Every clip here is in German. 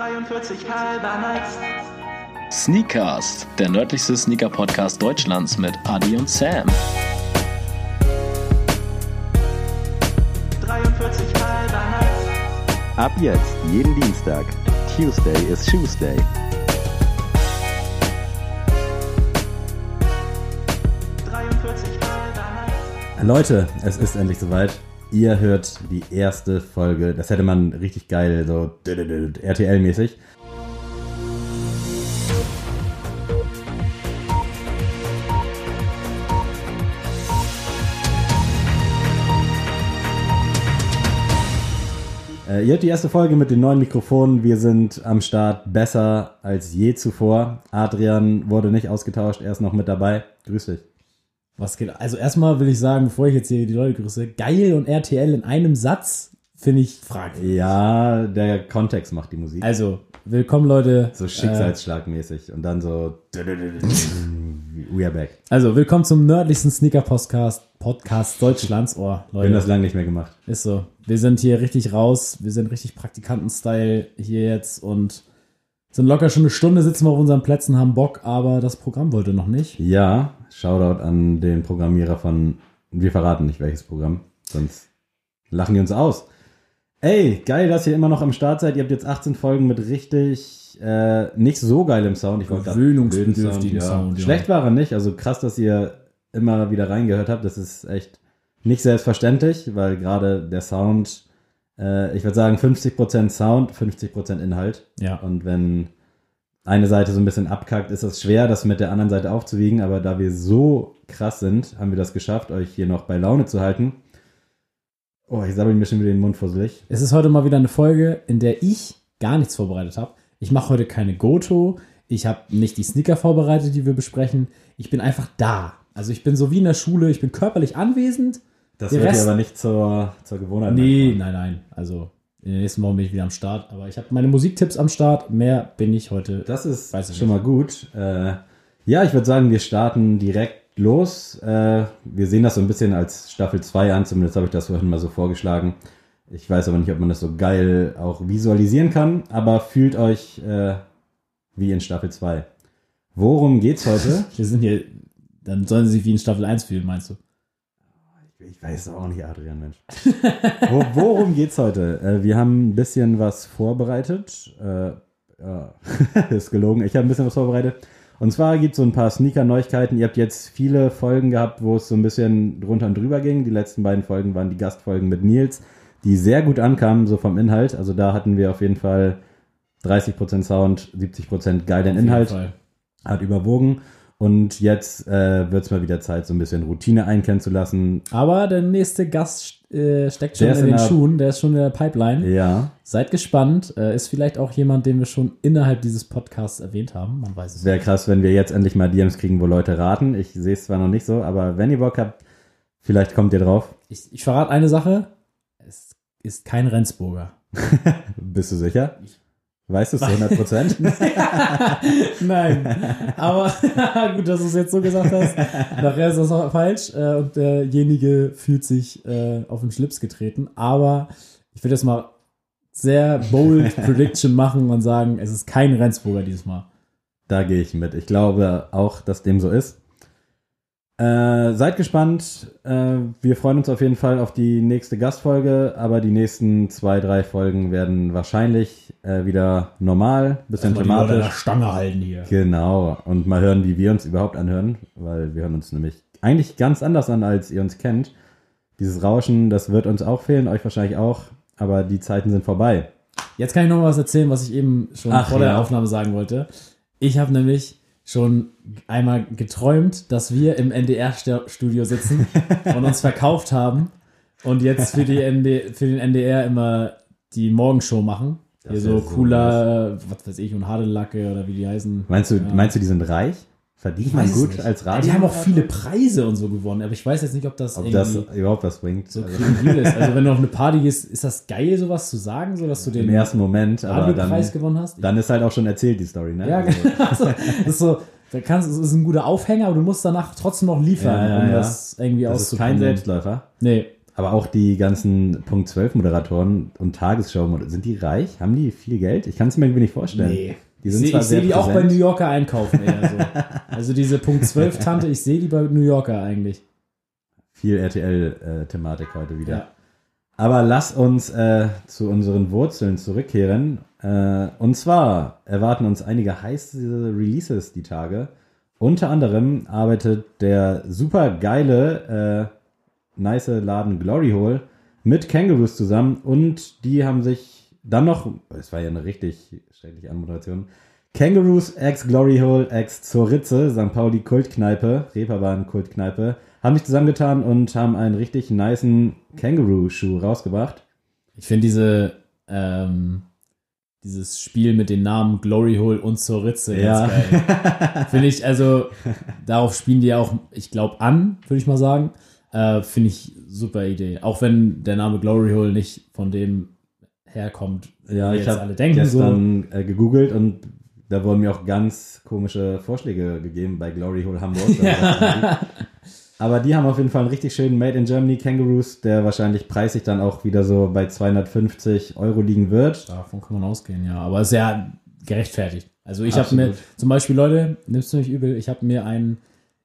43 halber nice. Sneakcast, der nördlichste Sneaker-Podcast Deutschlands mit Adi und Sam. 43 halber nice. Ab jetzt, jeden Dienstag. Tuesday is Tuesday. 43 halber nice. Leute, es ist endlich soweit. Ihr hört die erste Folge. Das hätte man richtig geil, so RTL-mäßig. Äh, ihr hört die erste Folge mit den neuen Mikrofonen. Wir sind am Start besser als je zuvor. Adrian wurde nicht ausgetauscht, er ist noch mit dabei. Grüß dich. Was geht? Also erstmal will ich sagen, bevor ich jetzt hier die Leute grüße, geil und RTL in einem Satz finde ich fragwürdig. Ja, der Kontext macht die Musik. Also, willkommen Leute. So schicksalsschlagmäßig und dann so We are back. Äh, also, willkommen zum nördlichsten Sneaker-Podcast Podcast Deutschlands. Oh, Wir haben das Leute, lange nicht mehr gemacht. ist so. Wir sind hier richtig raus. Wir sind richtig Praktikanten-Style hier jetzt und sind locker schon eine Stunde, sitzen wir auf unseren Plätzen, haben Bock, aber das Programm wollte noch nicht. Ja, Shoutout an den Programmierer von, wir verraten nicht welches Programm, sonst lachen die uns aus. Ey, geil, dass ihr immer noch am Start seid. Ihr habt jetzt 18 Folgen mit richtig äh, nicht so geilem Sound. Ich wollte Gewöhnungsbedürftigen Sound, ja. Schlecht war er nicht. Also krass, dass ihr immer wieder reingehört habt. Das ist echt nicht selbstverständlich, weil gerade der Sound, äh, ich würde sagen 50% Sound, 50% Inhalt. Ja. Und wenn eine Seite so ein bisschen abkackt, ist es schwer, das mit der anderen Seite aufzuwiegen. Aber da wir so krass sind, haben wir das geschafft, euch hier noch bei Laune zu halten. Oh, ich sabbel mir schon wieder den Mund fusselig. Es ist heute mal wieder eine Folge, in der ich gar nichts vorbereitet habe. Ich mache heute keine Goto. Ich habe nicht die Sneaker vorbereitet, die wir besprechen. Ich bin einfach da. Also ich bin so wie in der Schule. Ich bin körperlich anwesend. Das Der wird Rest- ja aber nicht zur, zur Gewohnheit. Nee, machen. nein, nein. Also in den nächsten Wochen bin ich wieder am Start. Aber ich habe meine Musiktipps am Start. Mehr bin ich heute. Das ist Weiß ich schon nicht. mal gut. Äh, ja, ich würde sagen, wir starten direkt los. Äh, wir sehen das so ein bisschen als Staffel 2 an, zumindest habe ich das vorhin mal so vorgeschlagen. Ich weiß aber nicht, ob man das so geil auch visualisieren kann, aber fühlt euch äh, wie in Staffel 2. Worum geht's heute? Wir sind hier. Dann sollen sie sich wie in Staffel 1 fühlen, meinst du? Ich weiß es auch nicht, Adrian, Mensch. Wo, worum geht's heute? Äh, wir haben ein bisschen was vorbereitet. Äh, ja, ist gelogen. Ich habe ein bisschen was vorbereitet. Und zwar gibt es so ein paar Sneaker-Neuigkeiten. Ihr habt jetzt viele Folgen gehabt, wo es so ein bisschen drunter und drüber ging. Die letzten beiden Folgen waren die Gastfolgen mit Nils, die sehr gut ankamen, so vom Inhalt. Also da hatten wir auf jeden Fall 30% Sound, 70% geilen Inhalt Fall. hat überwogen. Und jetzt äh, wird es mal wieder Zeit, so ein bisschen Routine einkennen zu lassen. Aber der nächste Gast äh, steckt schon in in den der- Schuhen. Der ist schon in der Pipeline. Ja, Seid gespannt. Äh, ist vielleicht auch jemand, den wir schon innerhalb dieses Podcasts erwähnt haben. Man weiß es wäre krass, wenn wir jetzt endlich mal DMs kriegen, wo Leute raten. Ich sehe es zwar noch nicht so, aber wenn ihr Bock habt, vielleicht kommt ihr drauf. Ich, ich verrate eine Sache. Es ist kein Rendsburger. Bist du sicher? Weißt du es zu 100 Prozent? Nein. Aber gut, dass du es jetzt so gesagt hast. Nachher ist das auch falsch. Äh, und derjenige fühlt sich äh, auf den Schlips getreten. Aber ich will jetzt mal sehr bold Prediction machen und sagen, es ist kein Rendsburger dieses Mal. da gehe ich mit. Ich glaube auch, dass dem so ist. Äh, seid gespannt. Äh, wir freuen uns auf jeden Fall auf die nächste Gastfolge, aber die nächsten zwei, drei Folgen werden wahrscheinlich äh, wieder normal, bisschen Mal die Leute an der thematisch. Stange halten hier. Genau. Und mal hören, wie wir uns überhaupt anhören, weil wir hören uns nämlich eigentlich ganz anders an, als ihr uns kennt. Dieses Rauschen, das wird uns auch fehlen, euch wahrscheinlich auch, aber die Zeiten sind vorbei. Jetzt kann ich noch was erzählen, was ich eben schon Ach, vor der ja. Aufnahme sagen wollte. Ich habe nämlich schon einmal geträumt, dass wir im NDR-Studio sitzen und uns verkauft haben und jetzt für, die ND, für den NDR immer die Morgenshow machen. Das Hier so so cooler, was weiß ich, und Hadelacke oder wie die heißen. Meinst du, Ja. meinst du, die sind reich? Verdient man gut nicht. als Radio? die haben auch viele Preise und so gewonnen, aber ich weiß jetzt nicht, ob das Ob irgendwie das überhaupt was bringt. so Also, kredibil ist. Also wenn du auf eine Party gehst, ist das geil, sowas zu sagen, so dass du den Im ersten Moment, aber dann, gewonnen hast? dann ist halt auch schon erzählt, die Story, ne? Ja, Also, genau. Also, das ist so, da kannst, es ist ein guter Aufhänger, aber du musst danach trotzdem noch liefern, Ja, ja, um ja. das irgendwie Das ist kein. Selbstläufer. Nee. aber auch die ganzen Punkt 12 Moderatoren und Tagesschau, sind die reich? Haben die viel Geld? Ich kann es mir irgendwie nicht vorstellen. Nee. Die Ich sind sehe ich seh sehr die auch bei. New Yorker einkaufen eher so. Also diese Punkt 12 Tante, ich sehe die bei New Yorker eigentlich. Viel RTL-Thematik heute wieder. Ja. Aber lass uns äh, zu unseren Wurzeln zurückkehren. Äh, und zwar erwarten uns einige heiße Releases die Tage. Unter anderem arbeitet der super geile, äh, nice Laden Glory Hole mit Kangaroos zusammen und die haben sich dann noch, es war ja eine richtig schreckliche Anmoderation, Kangaroos ex Glory Hole ex Zoritze, St. Pauli Kultkneipe, Reeperbahn Kultkneipe, haben sich zusammengetan und haben einen richtig nicen Kangaroo-Schuh rausgebracht. Ich finde diese, ähm, dieses Spiel mit den Namen Glory Hole und zur Ritze Ja. ganz geil. finde ich, also, darauf spielen die ja auch, ich glaube, an, würde ich mal sagen. Äh, finde ich super Idee. Auch wenn der Name Glory Hole nicht von dem herkommt, Ja, wie ich jetzt habe alle denken. So. gestern äh, gegoogelt und da wurden mir auch ganz komische Vorschläge gegeben bei Glory Hole Hamburg. Aber die haben auf jeden Fall einen richtig schönen Made in Germany Kangaroos, der wahrscheinlich preislich dann auch wieder so bei 250 Euro liegen wird. Davon kann man ausgehen, ja. Aber ja gerechtfertigt. Also ich habe mir, zum Beispiel, Leute, nimmst du nicht übel, ich habe mir einen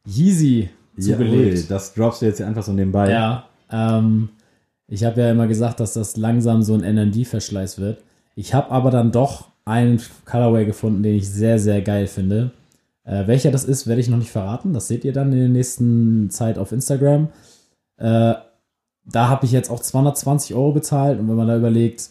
Yeezy Ja, ui, zugelegt. das droppst du jetzt hier einfach so nebenbei. Ja, ähm, ich habe ja immer gesagt, dass das langsam so ein NMD-Verschleiß wird. Ich habe aber dann doch einen Colorway gefunden, den ich sehr, sehr geil finde. Äh, welcher das ist, werde ich noch nicht verraten. Das seht ihr dann in der nächsten Zeit auf Instagram. Äh, da habe ich jetzt auch 220 Euro bezahlt und wenn man da überlegt,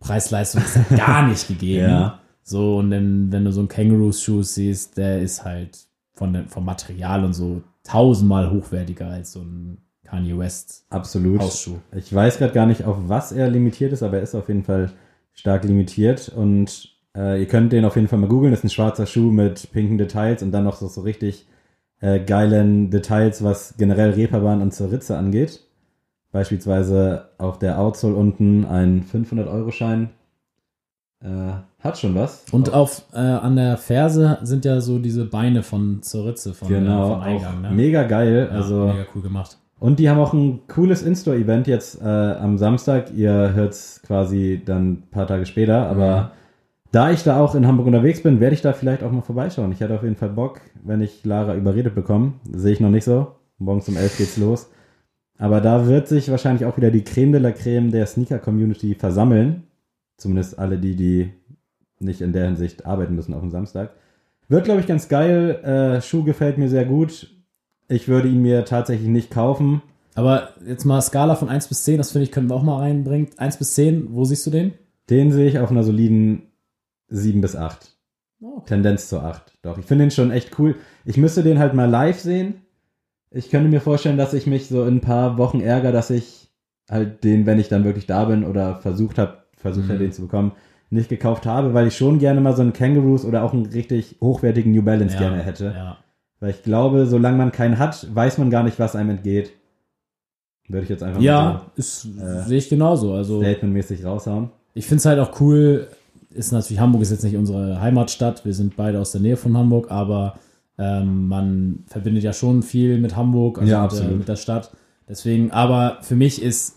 Preis-Leistung ist da gar nicht gegeben. Ja. So, und dann, wenn du so einen Kangaroos-Schuh siehst, der ist halt von vom Material und so tausendmal hochwertiger als so ein Kanye West Absolut. Hausschuh. Ich weiß gerade gar nicht, auf was er limitiert ist, aber er ist auf jeden Fall stark limitiert. Und äh, ihr könnt den auf jeden Fall mal googeln. Das ist ein schwarzer Schuh mit pinken Details und dann noch so, so richtig äh, geilen Details, was generell Reeperbahn und zur Ritze angeht. Beispielsweise auf der Outsole unten ein 500-Euro-Schein. Äh, hat schon was. Und auf, äh, an der Ferse sind ja so diese Beine von zur Ritze von, genau, äh, vom Eingang. Ne? mega geil. Ja, also mega cool gemacht. Und die haben auch ein cooles In-Store-Event jetzt äh, am Samstag. Ihr hört es quasi dann ein paar Tage später. Aber Mhm. da ich da auch in Hamburg unterwegs bin, werde ich da vielleicht auch mal vorbeischauen. Ich hätte auf jeden Fall Bock, wenn ich Lara überredet bekomme. Sehe ich noch nicht so. Morgens um 11 geht's los. Aber da wird sich wahrscheinlich auch wieder die Creme de la Creme der Sneaker-Community versammeln. Zumindest alle die, die nicht in der Hinsicht arbeiten müssen auf dem Samstag. Wird, glaube ich, ganz geil. Äh, Schuh gefällt mir sehr gut. Ich würde ihn mir tatsächlich nicht kaufen. Aber jetzt mal Skala von 1 bis 10, das finde ich, können wir auch mal reinbringen. 1 bis 10, wo siehst du den? Den sehe ich auf einer soliden 7 bis 8. Oh, okay. Tendenz zu 8. Doch, ich finde den schon echt cool. Ich müsste den halt mal live sehen. Ich könnte mir vorstellen, dass ich mich so in ein paar Wochen ärgere, dass ich halt den, wenn ich dann wirklich da bin oder versucht habe, versucht habe, Mhm. den zu bekommen, nicht gekauft habe, weil ich schon gerne mal so einen Kangaroos oder auch einen richtig hochwertigen New Balance gerne hätte. Ja. Weil ich glaube, solange man keinen hat, weiß man gar nicht, was einem entgeht. Würde ich jetzt einfach Ja, ist, Äh, sehe ich genauso. mal Also so statementmäßig raushauen. ich finde es halt auch cool, ist natürlich, Hamburg ist jetzt nicht unsere Heimatstadt, wir sind beide aus der Nähe von Hamburg, aber ähm, man verbindet ja schon viel mit Hamburg, also Ja, mit, der, absolut. mit der Stadt. Deswegen, aber für mich ist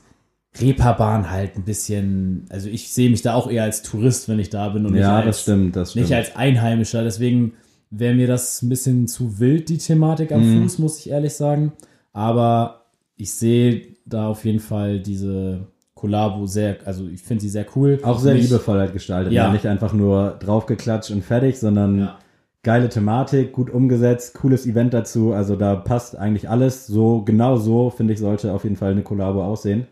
Reeperbahn halt ein bisschen, also ich sehe mich da auch eher als Tourist, wenn ich da bin und nicht, Ja, als, das stimmt, das stimmt. nicht als Einheimischer. Deswegen wäre mir das ein bisschen zu wild, die Thematik am Mhm. Fuß, muss ich ehrlich sagen. Aber ich sehe da auf jeden Fall diese Kollabo sehr, also ich finde sie sehr cool. auch sehr Mich- liebevoll halt gestaltet. Ja. Ja. Nicht einfach nur draufgeklatscht und fertig, sondern Ja. geile Thematik, gut umgesetzt, cooles Event dazu. Also da passt eigentlich alles. So, genau so, finde ich, sollte auf jeden Fall eine Kollabo aussehen.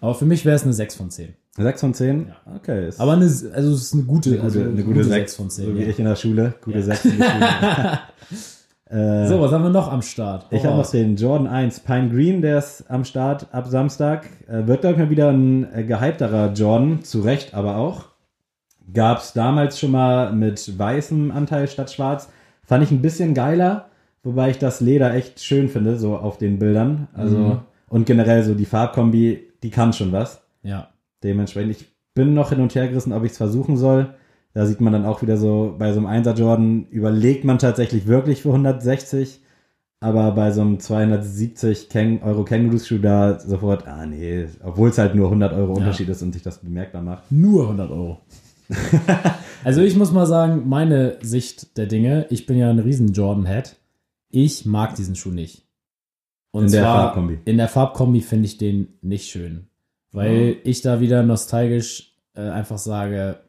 Aber für mich wäre es eine 6 von 10. 6 von 10? Ja. Okay. Ist Aber eine, also es ist eine gute, eine gute, also eine gute 6 von 10. So wie ja. ich in der Schule. Gute Ja. 6 in der Schule. äh, So, was haben wir noch am Start? Ich Hau habe noch den Jordan 1 Pine Green, der ist am Start ab Samstag. Äh, wird, glaube ich, mal wieder ein äh, gehypterer Jordan, zu Recht aber auch. Gab es damals schon mal mit weißem Anteil statt schwarz. Fand ich ein bisschen geiler, wobei ich das Leder echt schön finde, so auf den Bildern. Also, Mhm. und generell so die Farbkombi, die kann schon was. Ja. Dementsprechend, ich bin noch hin und her gerissen, ob ich es versuchen soll. Da sieht man dann auch wieder so, bei so einem 1er Jordan überlegt man tatsächlich wirklich für 160. aber bei so einem 270 Käng Euro Kängurus-Schuh da sofort, ah nee, obwohl es halt nur 100 Euro Unterschied ist und sich das bemerkbar macht. Nur 100 Euro. also ich muss mal sagen, meine Sicht der Dinge, ich bin ja ein riesen Jordan-Head. Ich mag diesen Schuh nicht. Und In der zwar Farbkombi. In der Farbkombi finde ich den nicht schön. Weil ich da wieder nostalgisch äh, einfach sage,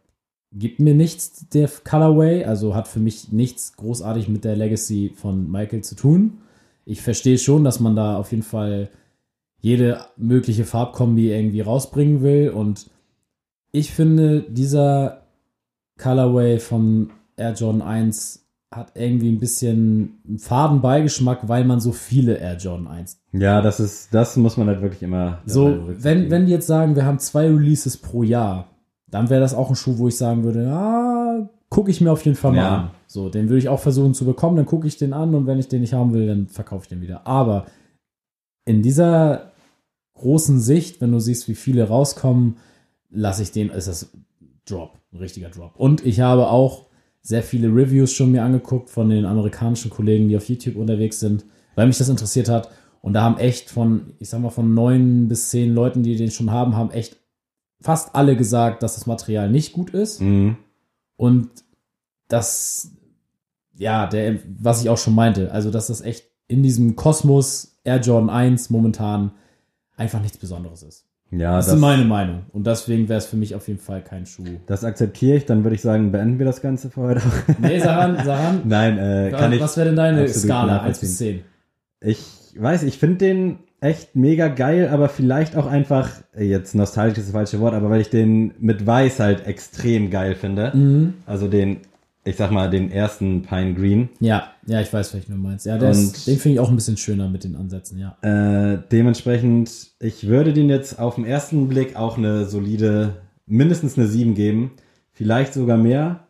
gibt mir nichts der Colorway, also hat für mich nichts großartig mit der Legacy von Michael zu tun. Ich verstehe schon, dass man da auf jeden Fall jede mögliche Farbkombi irgendwie rausbringen will und ich finde, dieser Colorway von Air Jordan 1 hat irgendwie ein bisschen einen faden Beigeschmack, weil man so viele Air Jordan 1 Ja, das ist, das muss man halt wirklich immer. so, wenn, wenn die jetzt sagen, wir haben zwei Releases pro Jahr, dann wäre das auch ein Schuh, wo ich sagen würde, ja, gucke ich mir auf jeden Fall mal Ja. an. So, den würde ich auch versuchen zu bekommen, dann gucke ich den an und wenn ich den nicht haben will, dann verkaufe ich den wieder. Aber in dieser großen Sicht, wenn du siehst, wie viele rauskommen, lasse ich den, ist das Drop, ein richtiger Drop. Und ich habe auch sehr viele Reviews schon mir angeguckt von den amerikanischen Kollegen, die auf YouTube unterwegs sind, weil mich das interessiert hat. Und da haben echt von, ich sag mal, von neun bis zehn Leuten, die den schon haben, haben echt fast alle gesagt, dass das Material nicht gut ist. Mhm. Und das, ja, der, was ich auch schon meinte, also dass das echt in diesem Kosmos Air Jordan 1 momentan einfach nichts Besonderes ist. Ja, Das, das, ist meine Meinung. Und deswegen wäre es für mich auf jeden Fall kein Schuh. das akzeptiere ich. Dann würde ich sagen, beenden wir das Ganze für heute. Nee, Saran, Saran, Nein, äh, kann ich. was wäre denn deine Skala? 1 bis nachvollziehen. 10. Ich weiß, ich finde den echt mega geil, aber vielleicht auch einfach, äh, jetzt nostalgisch ist das falsche Wort, aber weil ich den mit Weiß halt extrem geil finde. Mhm. Also den, ich sag mal, den ersten Pine Green. Ja, ja, ich weiß, welchen du meinst. Ja, der ist, den finde ich auch ein bisschen schöner mit den Ansätzen, ja. Äh, dementsprechend, ich würde den jetzt auf den ersten Blick auch eine solide, mindestens eine 7 geben. Vielleicht sogar mehr.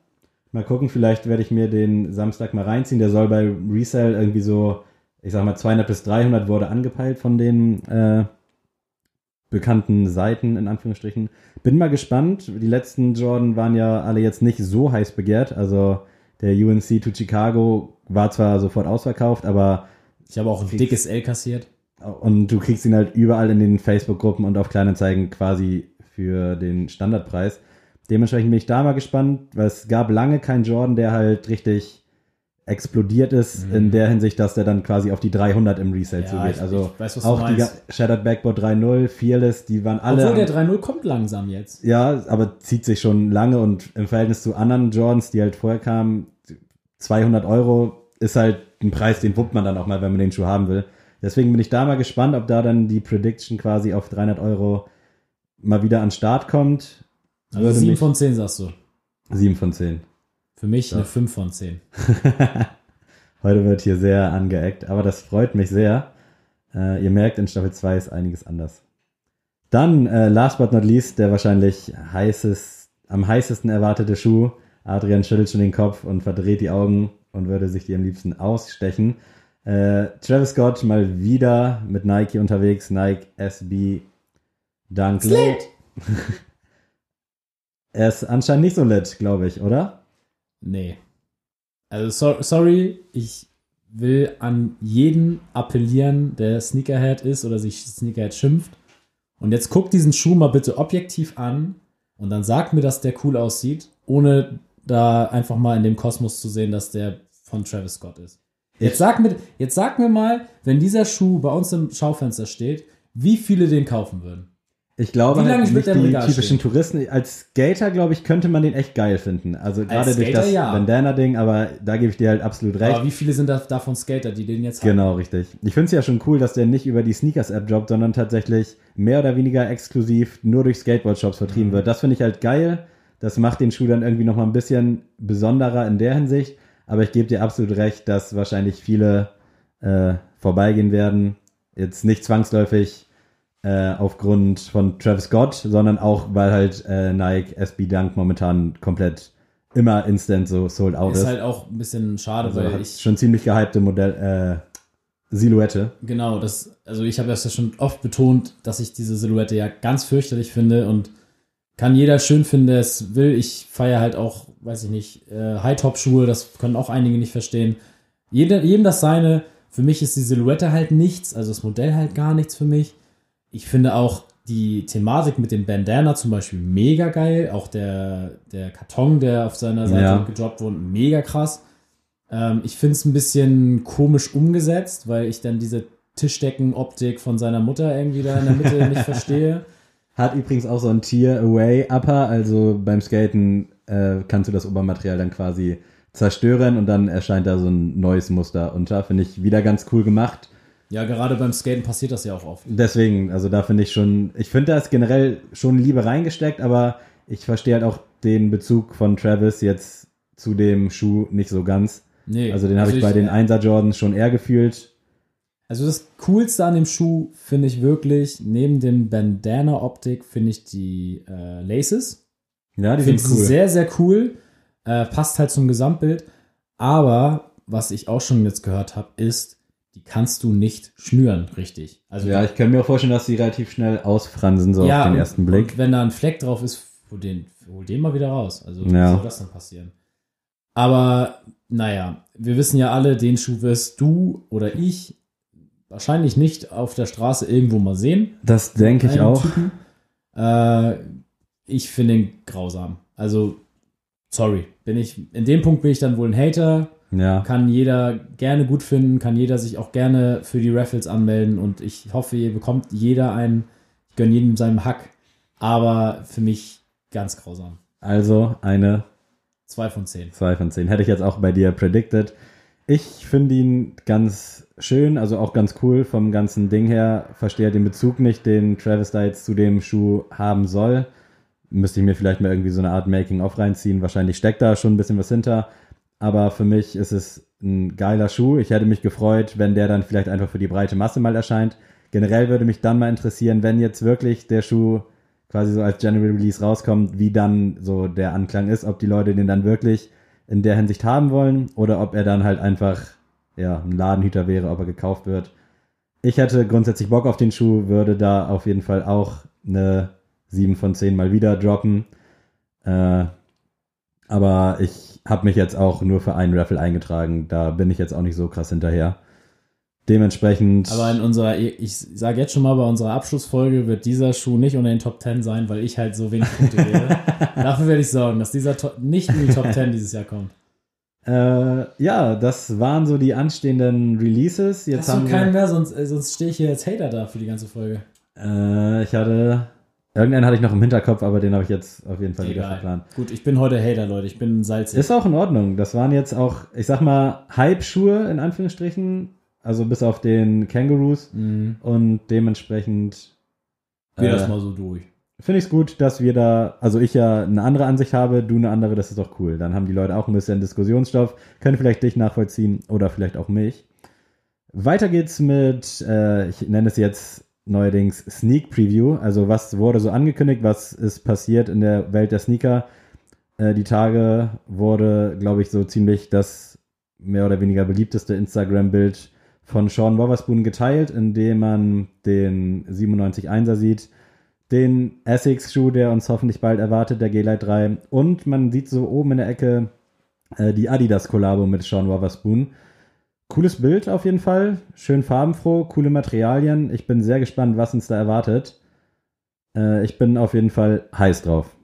Mal gucken, vielleicht werde ich mir den Samstag mal reinziehen. Der soll bei Resell irgendwie so, ich sag mal, 200 bis 300 wurde angepeilt von den äh, bekannten Seiten, in Anführungsstrichen. Bin mal gespannt. Die letzten Jordan waren ja alle jetzt nicht so heiß begehrt. Also der UNC to Chicago war zwar sofort ausverkauft, aber Ich habe auch ein dickes L kassiert. und du kriegst ihn halt überall in den Facebook-Gruppen und auf Kleinanzeigen quasi für den Standardpreis. Dementsprechend bin ich da mal gespannt, weil es gab lange keinen Jordan, der halt richtig explodiert ist, Mhm. in der Hinsicht, dass der dann quasi auf die 300 im Resale Ja, zugeht. ich- also ich weiß, auch die Shattered Backboard 3.0, Fearless, die waren alle... Obwohl der 3.0 kommt langsam jetzt. Ja, aber zieht sich schon lange und im Verhältnis zu anderen Jordans, die halt vorher kamen, 200 Euro ist halt ein Preis, den wuppt man dann auch mal, wenn man den Schuh haben will. Deswegen bin ich da mal gespannt, ob da dann die Prediction quasi auf 300 Euro mal wieder an den Start kommt. Also Würde 7 mich- von 10 sagst du. 7 von 10. Für mich eine Ja. 5 von 10. Heute wird hier sehr angeeckt, aber das freut mich sehr. Äh, ihr merkt, in Staffel 2 ist einiges anders. Dann, äh, last but not least, der wahrscheinlich heißes, am heißesten erwartete Schuh. Adrian schüttelt schon den Kopf und verdreht die Augen und würde sich die am liebsten ausstechen. Äh, Travis Scott mal wieder mit Nike unterwegs. Nike SB Dunk Low. er ist anscheinend nicht so lit, glaube ich, oder? Nee. Also so, sorry, ich will an jeden appellieren, der Sneakerhead ist oder sich Sneakerhead schimpft. Und jetzt guck diesen Schuh mal bitte objektiv an und dann sag mir, dass der cool aussieht, ohne da einfach mal in dem Kosmos zu sehen, dass der von Travis Scott ist. Jetzt sag mir, jetzt sag mir mal, wenn dieser Schuh bei uns im Schaufenster steht, wie viele den kaufen würden. Ich glaube, Wie lange halt nicht der die typischen stehen? Touristen. Als Skater, glaube ich, könnte man den echt geil finden. Also gerade durch das ja. Bandana-Ding, aber da gebe ich dir halt absolut recht. Aber wie viele sind da, davon Skater, die den jetzt haben? Genau, richtig. Ich finde es ja schon cool, dass der nicht über die Sneakers-App jobbt, sondern tatsächlich mehr oder weniger exklusiv nur durch Skateboard-Shops vertrieben Mhm. wird. Das finde ich halt geil. Das macht den Schuh dann irgendwie nochmal ein bisschen besonderer in der Hinsicht. Aber ich gebe dir absolut recht, dass wahrscheinlich viele äh, vorbeigehen werden. Jetzt nicht zwangsläufig äh, aufgrund von Travis Scott, sondern auch, weil halt äh, Nike SB Dunk momentan komplett immer instant so sold out ist. Ist halt auch ein bisschen schade, also weil ich schon ziemlich gehypte Modell, äh, Silhouette. Genau, das, also ich habe das ja schon oft betont, dass ich diese Silhouette ja ganz fürchterlich finde und kann jeder schön finden, der es will. Ich feiere halt auch, weiß ich nicht, äh, High-Top-Schuhe, das können auch einige nicht verstehen. Jede, jedem das seine. Für mich ist die Silhouette halt nichts, also das Modell halt gar nichts für mich. Ich finde auch die Thematik mit dem Bandana zum Beispiel mega geil. Auch der, der Karton, der auf seiner Seite Ja. gedroppt wurde, mega krass. Ähm, ich finde es ein bisschen komisch umgesetzt, weil ich dann diese Tischdecken-Optik von seiner Mutter irgendwie da in der Mitte nicht verstehe. Hat übrigens auch so ein Tier-Away-Upper, also beim Skaten äh, kannst du das Obermaterial dann quasi zerstören und dann erscheint da so ein neues Muster unter. Finde ich wieder ganz cool gemacht. Ja, gerade beim Skaten passiert das ja auch oft. Deswegen, also da finde ich schon, ich finde da ist generell schon Liebe reingesteckt, aber ich verstehe halt auch den Bezug von Travis jetzt zu dem Schuh nicht so ganz. Nee, Also den habe ich bei den 1er Jordans schon eher gefühlt. Also das Coolste an dem Schuh finde ich wirklich, neben dem Bandana-Optik, finde ich die äh, Laces. Ja, die sind cool. sehr, sehr cool. Äh, passt halt zum Gesamtbild. Aber was ich auch schon jetzt gehört habe, ist, die kannst du nicht schnüren, richtig. Also ja, ich kann mir auch vorstellen, dass sie relativ schnell ausfransen, so auf den ersten Blick. Und wenn da ein Fleck drauf ist, hol den, hol den mal wieder raus. Also wie Ja. soll das dann passieren? Aber naja, wir wissen ja alle, den Schuh wirst du oder ich wahrscheinlich nicht auf der Straße irgendwo mal sehen. Das denke ich auch. Äh, ich finde ihn grausam. Also, sorry. Bin ich, in dem Punkt bin ich dann wohl ein Hater. Ja. Kann jeder gerne gut finden, kann jeder sich auch gerne für die Raffles anmelden und ich hoffe, ihr bekommt jeder einen, ich gönne jedem seinem Hack, aber für mich ganz grausam. Also eine Zwei von zehn. 2 von 10. Hätte ich jetzt auch bei dir predicted. Ich finde ihn ganz schön, also auch ganz cool vom ganzen Ding her. Verstehe den Bezug nicht, den Travis da jetzt zu dem Schuh haben soll. Müsste ich mir vielleicht mal irgendwie so eine Art Making-of reinziehen. Wahrscheinlich steckt da schon ein bisschen was hinter. Aber für mich ist es ein geiler Schuh. Ich hätte mich gefreut, wenn der dann vielleicht einfach für die breite Masse mal erscheint. Generell würde mich dann mal interessieren, wenn jetzt wirklich der Schuh quasi so als General Release rauskommt, wie dann so der Anklang ist, ob die Leute den dann wirklich in der Hinsicht haben wollen oder ob er dann halt einfach ja, ein Ladenhüter wäre, ob er gekauft wird. Ich hätte grundsätzlich Bock auf den Schuh, würde da auf jeden Fall auch eine 7 von 10 mal wieder droppen. Äh, aber ich habe mich jetzt auch nur für einen Raffle eingetragen. Da bin ich jetzt auch nicht so krass hinterher. Dementsprechend. Aber in unserer, ich sage jetzt schon mal, bei unserer Abschlussfolge wird dieser Schuh nicht unter den Top 10 sein, weil ich halt so wenig Punkte wäre. Dafür werde ich sorgen, dass dieser nicht in die Top 10 dieses Jahr kommt. Äh, ja, das waren so die anstehenden Releases. Jetzt Hast haben du wir, keinen mehr, sonst, äh, sonst stehe ich hier als Hater da für die ganze Folge. Äh, ich hatte. Irgendeinen hatte ich noch im Hinterkopf, aber den habe ich jetzt auf jeden Fall wieder Egal. verplant. Gut, ich bin heute Hater, Leute. Ich bin salzig. Ist auch in Ordnung. Das waren jetzt auch, ich sag mal, Hype-Schuhe in Anführungsstrichen. Also bis auf den Kangaroos. Mhm. Und dementsprechend Geh äh, das mal so durch. finde ich es gut, dass wir da, also ich ja eine andere Ansicht habe, du eine andere, das ist doch cool. Dann haben die Leute auch ein bisschen Diskussionsstoff, können vielleicht dich nachvollziehen oder vielleicht auch mich. Weiter geht's mit, äh, ich nenne es jetzt neuerdings Sneak Preview. Also was wurde so angekündigt, was ist passiert in der Welt der Sneaker. Äh, die Tage wurde, glaube ich, so ziemlich das mehr oder weniger beliebteste Instagram-Bild von Sean Wotherspoon geteilt, in dem man den 97-1er sieht, den Essex-Schuh, der uns hoffentlich bald erwartet, der G-Lite 3. Und man sieht so oben in der Ecke äh, die Adidas-Kollabo mit Sean Wotherspoon. Cooles Bild auf jeden Fall, schön farbenfroh, coole Materialien. Ich bin sehr gespannt, was uns da erwartet. Äh, ich bin auf jeden Fall heiß drauf.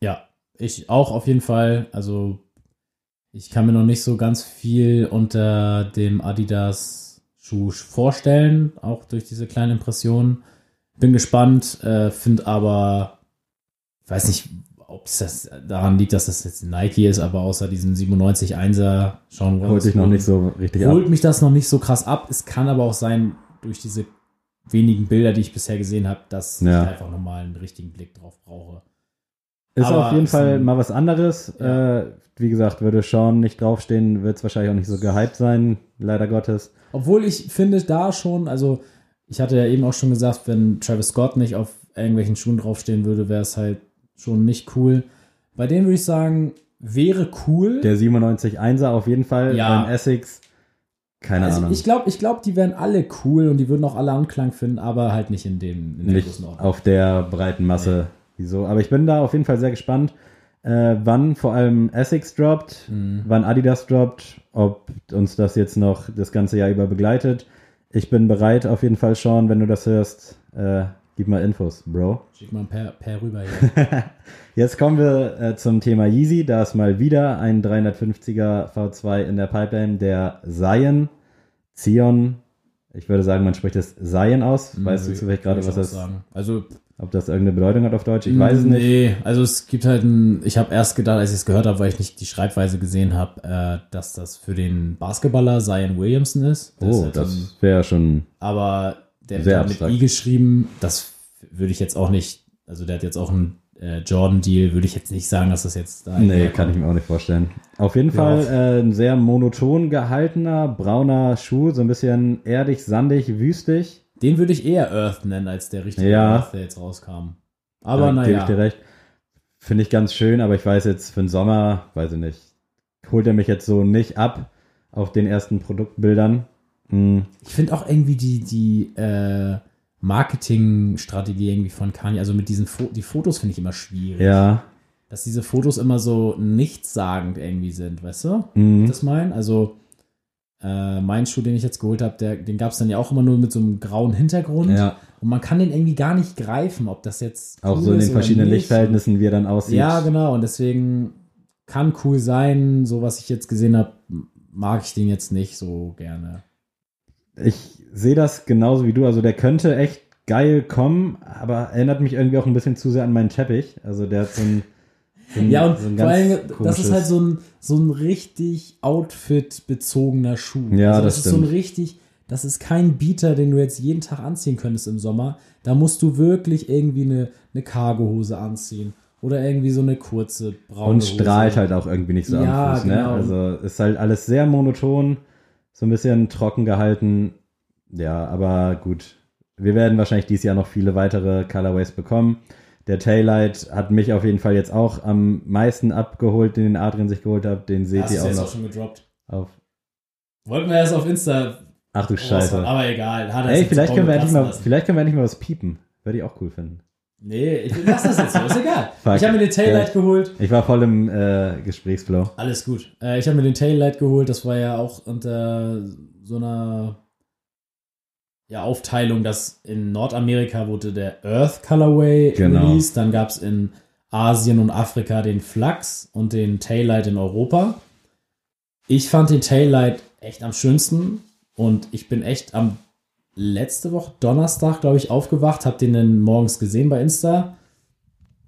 Ja, ich auch auf jeden Fall. Also, ich kann mir noch nicht so ganz viel unter dem Adidas-Schuh vorstellen, auch durch diese kleine Impression. Bin gespannt, äh, finde aber, weiß nicht, ob es das daran liegt, dass das jetzt Nike ist, aber außer diesem 97-1er Sean Holt dich noch nicht so richtig ab. holt mich das noch nicht so krass ab. Es kann aber auch sein, durch diese wenigen Bilder, die ich bisher gesehen habe, dass Ja. ich einfach nochmal einen richtigen Blick drauf brauche. Ist Aber auf jeden Fall mal was anderes. Ja. Äh, wie gesagt, würde Sean nicht draufstehen, wird es wahrscheinlich auch nicht so gehypt sein, leider Gottes. Obwohl ich finde da schon, also ich hatte ja eben auch schon gesagt, wenn Travis Scott nicht auf irgendwelchen Schuhen draufstehen würde, wäre es halt schon nicht cool. Bei denen würde ich sagen, wäre cool. Der 97-1er auf jeden Fall. Ja. Beim Essex, keine also Ahnung. ich glaube, ich glaub, die wären alle cool und die würden auch alle Anklang finden, aber halt nicht in dem in der nicht Größenordnung. auf der breiten Masse. Wieso? Aber ich bin da auf jeden Fall sehr gespannt. äh, wann vor allem Essex droppt, wann Adidas droppt, ob uns das jetzt noch das ganze Jahr über begleitet. Ich bin bereit, auf jeden Fall, Sean, wenn du das hörst, äh, gib mal Infos, Bro. Schick mal ein per, per rüber hier. Jetzt kommen wir äh, zum Thema Yeezy. Da ist mal wieder ein 350er V2 in der Pipeline, der Zion, Zion. Ich würde sagen, man spricht es Zion aus. weißt du zufällig gerade, was das, sagen. Also, ob das irgendeine Bedeutung hat auf Deutsch? Ich weiß es nicht. Nee, also es gibt halt ein, ich habe erst gedacht, als ich es gehört habe, weil ich nicht die Schreibweise gesehen habe, äh, dass das für den Basketballer Zion Williamson ist. Das ist Oh, halt so ein- das wäre schon. aber der Sehr hat mit abstrakt. I geschrieben, das würde ich jetzt auch nicht, also der hat jetzt auch einen äh, Jordan-Deal, würde ich jetzt nicht sagen, dass das jetzt da Nee, kann ich mir auch nicht vorstellen. Auf jeden Ja. Fall äh, ein sehr monoton gehaltener, brauner Schuh, so ein bisschen erdig, sandig, wüstig. Den würde ich eher Earth nennen, als der richtige Ja. Earth, der jetzt rauskam. Aber Da gebe ich naja. dir recht. Finde ich ganz schön, aber ich weiß jetzt für den Sommer, weiß ich nicht, holt er mich jetzt so nicht ab auf den ersten Produktbildern. Hm, Ich finde auch irgendwie die, die äh, Marketingstrategie irgendwie von Kanye, also mit diesen Fo die Fotos finde ich immer schwierig. ja, Dass diese Fotos immer so nichtssagend irgendwie sind, weißt du? Mhm. Das meinen? Also äh, mein Schuh, den ich jetzt geholt habe, den gab es dann ja auch immer nur mit so einem grauen Hintergrund. ja. Und man kann den irgendwie gar nicht greifen, ob das jetzt Auch cool so in den verschiedenen nicht. Lichtverhältnissen, wie er dann aussieht. Ja, genau. Und deswegen kann cool sein. So was ich jetzt gesehen habe, mag ich den jetzt nicht so gerne. Ich sehe das genauso wie du. Also der könnte echt geil kommen, aber erinnert mich irgendwie auch ein bisschen zu sehr an meinen Teppich. Also der hat so ein, so ein, Ja, und so ein vor allem, das ist halt so ein, so ein richtig Outfit-bezogener Schuh. Ja, also das ist so ein richtig, das ist kein Beater, den du jetzt jeden Tag anziehen könntest im Sommer. Da musst du wirklich irgendwie eine, eine Cargohose anziehen. Oder irgendwie so eine kurze braune und Hose. strahlt halt auch irgendwie nicht so Ja, am Fuß. Ne? genau. Also ist halt alles sehr monoton, so ein bisschen trocken gehalten. Ja, aber gut. Wir werden wahrscheinlich dieses Jahr noch viele weitere Colorways bekommen. Der Taillight hat mich auf jeden Fall jetzt auch am meisten abgeholt, den Adrian sich geholt hat. Den seht Das ihr auch jetzt auch noch schon gedroppt. auf. Wollten wir erst auf Insta Ach du Scheiße. aber egal. Hat er Ey, vielleicht können, wir endlich mal, lassen. vielleicht können wir endlich mal was piepen. Würde ich auch cool finden. Nee, ich lass das jetzt so, ist egal. Fuck. Ich habe mir den Taillight Ja. geholt. Ich war voll im äh, Gesprächsflow. Alles gut. Äh, ich habe mir den Taillight geholt. Das war ja auch unter so einer ja, Aufteilung, dass in Nordamerika wurde der Earth Colorway Genau. released. Dann gab es in Asien und Afrika den Flux und den Taillight in Europa. Ich fand den Taillight echt am schönsten und ich bin echt am letzte Woche Donnerstag, glaube ich, aufgewacht, habe den dann morgens gesehen bei Insta.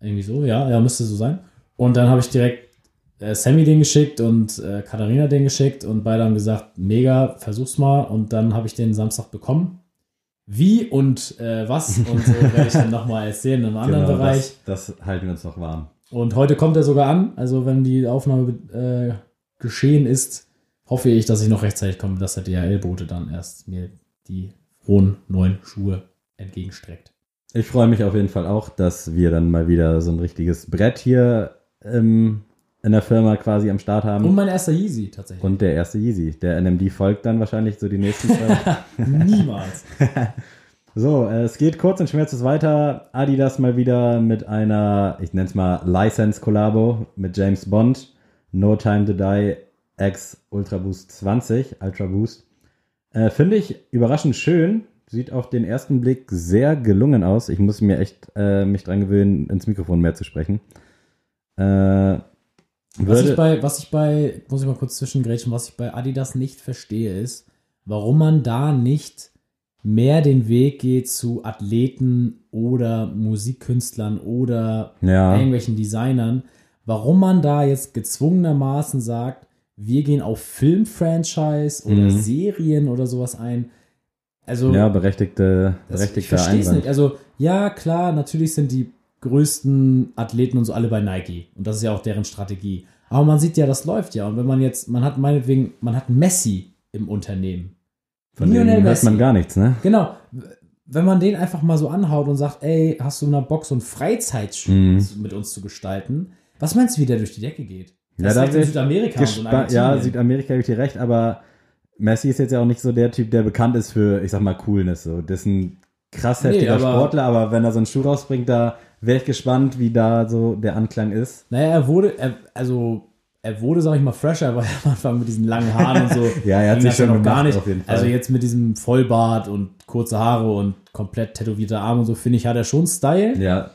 Irgendwie so, ja, ja, müsste so sein. Und dann habe ich direkt äh, Sammy den geschickt und äh, Katharina den geschickt und beide haben gesagt, mega, versuch's mal. Und dann habe ich den Samstag bekommen. Wie und äh, was und so werde ich dann nochmal erzählen in einem anderen Genau, Bereich. das, das halten wir uns noch warm. Und heute kommt er sogar an. Also wenn die Aufnahme äh, geschehen ist, hoffe ich, dass ich noch rechtzeitig komme, dass der DHL-Bote dann erst mir die frohen neuen Schuhe entgegenstreckt. Ich freue mich auf jeden Fall auch, dass wir dann mal wieder so ein richtiges Brett hier ähm, in der Firma quasi am Start haben. Und mein erster Yeezy tatsächlich. Und der erste Yeezy. Der NMD folgt dann wahrscheinlich so die nächsten zwei. Niemals. so, äh, es geht kurz und schmerzlos weiter. Adidas mal wieder mit einer, ich nenne es mal License-Kollabo mit James Bond. No Time to Die X Ultra Boost 20, Ultra Boost. Äh, Finde ich überraschend schön. Sieht auf den ersten Blick sehr gelungen aus. Ich muss mir echt äh, mich dran gewöhnen, ins Mikrofon mehr zu sprechen. Äh, Was ich bei, was ich bei, muss ich mal kurz zwischengrätschen, was ich bei Adidas nicht verstehe, ist, warum man da nicht mehr den Weg geht zu Athleten oder Musikkünstlern oder ja, irgendwelchen Designern, warum man da jetzt gezwungenermaßen sagt, wir gehen auf Filmfranchise oder Mhm. Serien oder sowas ein. Also ja, berechtigte, das, ich verstehe es nicht. Also, ja, klar, natürlich sind die größten Athleten und so alle bei Nike. Und das ist ja auch deren Strategie. Aber man sieht ja, das läuft ja. Und wenn man jetzt, man hat meinetwegen, man hat Messi im Unternehmen. Von denen hört man gar nichts, ne? Genau. Wenn man den einfach mal so anhaut und sagt, ey, hast du in der Box so ein Freizeitspiel Mhm. mit uns zu gestalten? Was meinst du, wie der durch die Decke geht? Ja, Das da ist ich Südamerika so ja. Südamerika habe ich dir recht, aber Messi ist jetzt ja auch nicht so der Typ, der bekannt ist für, ich sag mal, Coolness. So. Das ist ein krass Nee, heftiger aber- Sportler, aber wenn er so einen Schuh rausbringt, da wäre ich gespannt, wie da so der Anklang ist. Naja, er wurde, er, also er wurde, sag ich mal, fresher, weil am Anfang mit diesen langen Haaren und so. Ja, er hat sich schon noch gar gemacht, nicht. jeden Fall. Also jetzt mit diesem Vollbart und kurze Haare und komplett tätowierte Arme und so, finde ich, hat er schon Style. Ja,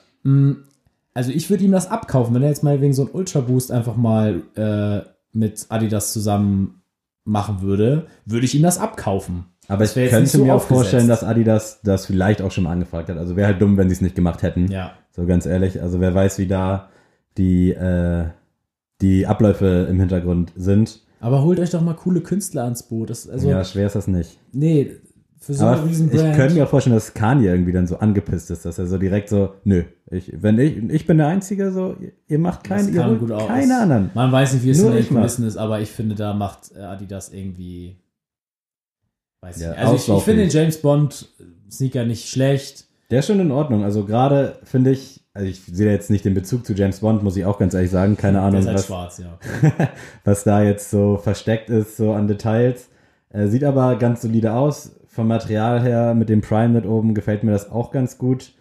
Also ich würde ihm das abkaufen, wenn er jetzt mal wegen so einem Ultra Boost einfach mal äh, mit Adidas zusammen machen würde, würde ich ihm das abkaufen. aber ich könnte so mir auch vorstellen, dass Adidas das vielleicht auch schon mal angefragt hat. Also wäre halt dumm, wenn sie es nicht gemacht hätten. Ja. So ganz ehrlich. Also wer weiß, wie da die, äh, die Abläufe im Hintergrund sind. Aber holt euch doch mal coole Künstler ans Boot. Das, also, ja, schwer ist das nicht. nee, für so Aber einen riesen ich könnte mir auch vorstellen, dass Kanye irgendwie dann so angepisst ist, dass er so direkt so, nö, ich, wenn ich, ich bin der Einzige, so, ihr macht keinen, ihr holt gut aus. keine anderen. Man weiß nicht, wie es Nur in den. Kulissen ist, aber ich finde, da macht äh, Adidas irgendwie. Weiß ich Ja, nicht. Also ich, ich finde den James Bond Sneaker nicht schlecht. Der ist schon in Ordnung. Also gerade finde ich, also ich sehe jetzt nicht den Bezug zu James Bond, muss ich auch ganz ehrlich sagen. Keine Ahnung, ist halt was, schwarz, ja. was da jetzt so versteckt ist, so an Details. Äh, sieht aber ganz solide aus. Vom Material her, mit dem Prime dort oben, gefällt mir das auch ganz gut.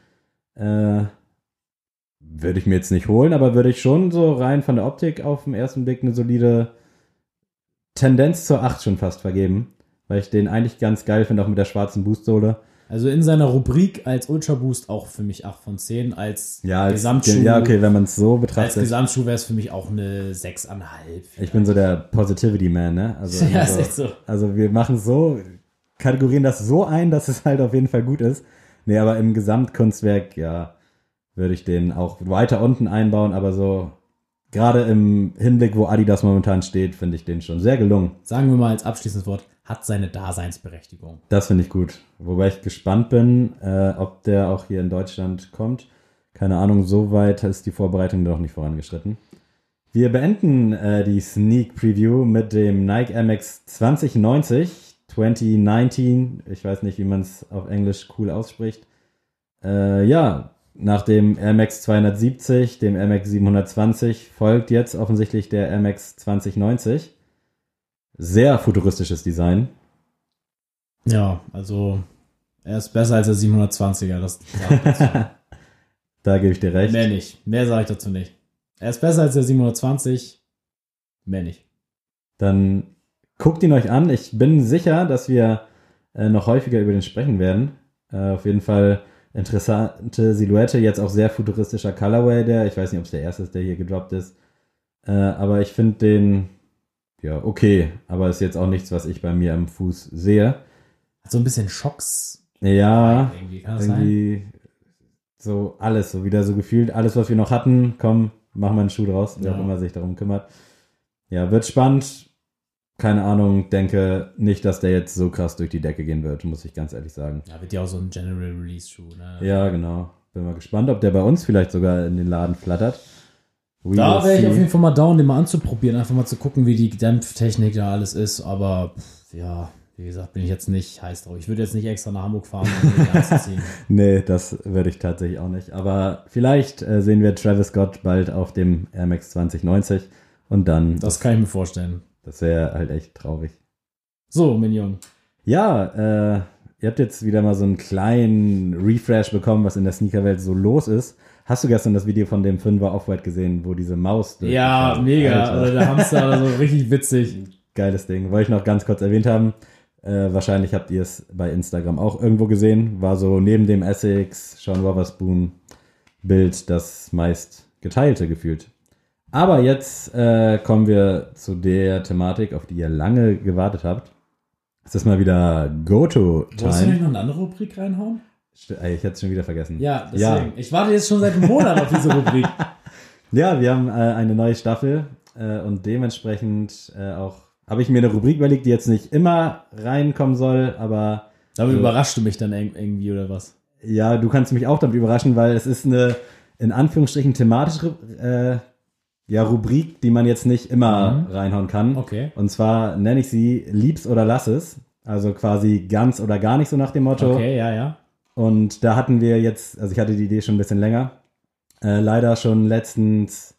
Äh, würde ich mir jetzt nicht holen, aber würde ich schon so rein von der Optik auf den ersten Blick eine solide Tendenz zur 8 schon fast vergeben. Weil ich den eigentlich ganz geil finde, auch mit der schwarzen Boostsohle. Also in seiner Rubrik als Ultra Boost auch für mich 8 von 10. Als Ja, als, Gesamtschuh, ja, okay, wenn man es so als betrachtet. Gesamtschuh wäre es für mich auch eine 6,5. Ich bin so der Positivity Man, ne? Also, Ja, also, ist echt so. also wir machen so, kategorieren das so ein, dass es halt auf jeden Fall gut ist. Nee, aber im Gesamtkunstwerk, ja, würde ich den auch weiter unten einbauen, aber so, gerade im Hinblick, wo Adidas momentan steht, finde ich den schon sehr gelungen. Sagen wir mal als abschließendes Wort, hat seine Daseinsberechtigung. Das finde ich gut. Wobei ich gespannt bin, äh, ob der auch hier in Deutschland kommt. Keine Ahnung, so weit ist die Vorbereitung noch nicht vorangeschritten. Wir beenden äh, die Sneak Preview mit dem Nike MX 2090, 2019. Ich weiß nicht, wie man es auf Englisch cool ausspricht. Äh, ja, nach dem Air Max 270, dem Air Max 720 folgt jetzt offensichtlich der Air Max 2090. Sehr futuristisches Design. Ja, also er ist besser als der 720er. Das. Da gebe ich dir recht. Mehr nicht. Mehr sage ich dazu nicht. Er ist besser als der 720. Mehr nicht. Dann guckt ihn euch an. Ich bin sicher, dass wir äh, noch häufiger über den sprechen werden. Äh, auf jeden Fall interessante Silhouette, jetzt auch sehr futuristischer Colorway, der, ich weiß nicht, ob es der erste ist, der hier gedroppt ist. Äh, aber ich finde den, ja, okay, aber ist jetzt auch nichts, was ich bei mir am Fuß sehe. Hat so ein bisschen Schocks. Ja, Irgendwie irgendwie so alles, so wieder so gefühlt, alles, was wir noch hatten, komm, mach mal einen Schuh draus, wer Ja. auch immer sich darum kümmert. Ja, wird spannend. Keine Ahnung, denke nicht, dass der jetzt so krass durch die Decke gehen wird, muss ich ganz ehrlich sagen. Ja, wird ja auch so ein General Release Schuh. Ne? Ja, genau. Bin mal gespannt, ob der bei uns vielleicht sogar in den Laden flattert. We Da wäre ich auf jeden Fall mal down, den mal anzuprobieren, einfach mal zu gucken, wie die Dämpftechnik da alles ist. Aber pff, ja, wie gesagt, bin ich jetzt nicht heiß drauf. Ich würde jetzt nicht extra nach Hamburg fahren, um den anzuziehen. Nee, das würde ich tatsächlich auch nicht. Aber vielleicht äh, sehen wir Travis Scott bald auf dem Air Max 2090 und dann, Das kann ich mir vorstellen. Das wäre halt echt traurig. So, Minion. Ja, äh, ihr habt jetzt wieder mal so einen kleinen Refresh bekommen, was in der Sneakerwelt so los ist. Hast du gestern das Video von dem Fünfer Off-White gesehen, wo diese Maus Ja, mega. Alter. Oder der Hamster oder so, richtig witzig. Geiles Ding. Wollte ich noch ganz kurz erwähnt haben. Äh, wahrscheinlich habt ihr es bei Instagram auch irgendwo gesehen. War so neben dem Essex, Sean Wotherspoon Bild das meist geteilte gefühlt. Aber jetzt äh, kommen wir zu der Thematik, auf die ihr lange gewartet habt. Es ist mal wieder Wolltest du nicht Go-To-Time. noch eine andere Rubrik reinhauen? Ich hätte es schon wieder vergessen. Ja, deswegen. Ich warte jetzt schon seit einem Monat auf diese Rubrik. Ja, wir haben äh, eine neue Staffel äh, und dementsprechend äh, auch habe ich mir eine Rubrik überlegt, die jetzt nicht immer reinkommen soll, aber Damit Ja. überrascht du mich dann irg- irgendwie oder was? ja, du kannst mich auch damit überraschen, weil es ist eine in Anführungsstrichen thematische äh, ja, Rubrik, die man jetzt nicht immer Mhm. reinhauen kann. Okay. Und zwar nenne ich sie Lieb's oder lass es. Also quasi ganz oder gar nicht so nach dem Motto. Okay, ja, ja. Und da hatten wir jetzt, also ich hatte die Idee schon ein bisschen länger, äh, leider schon letztens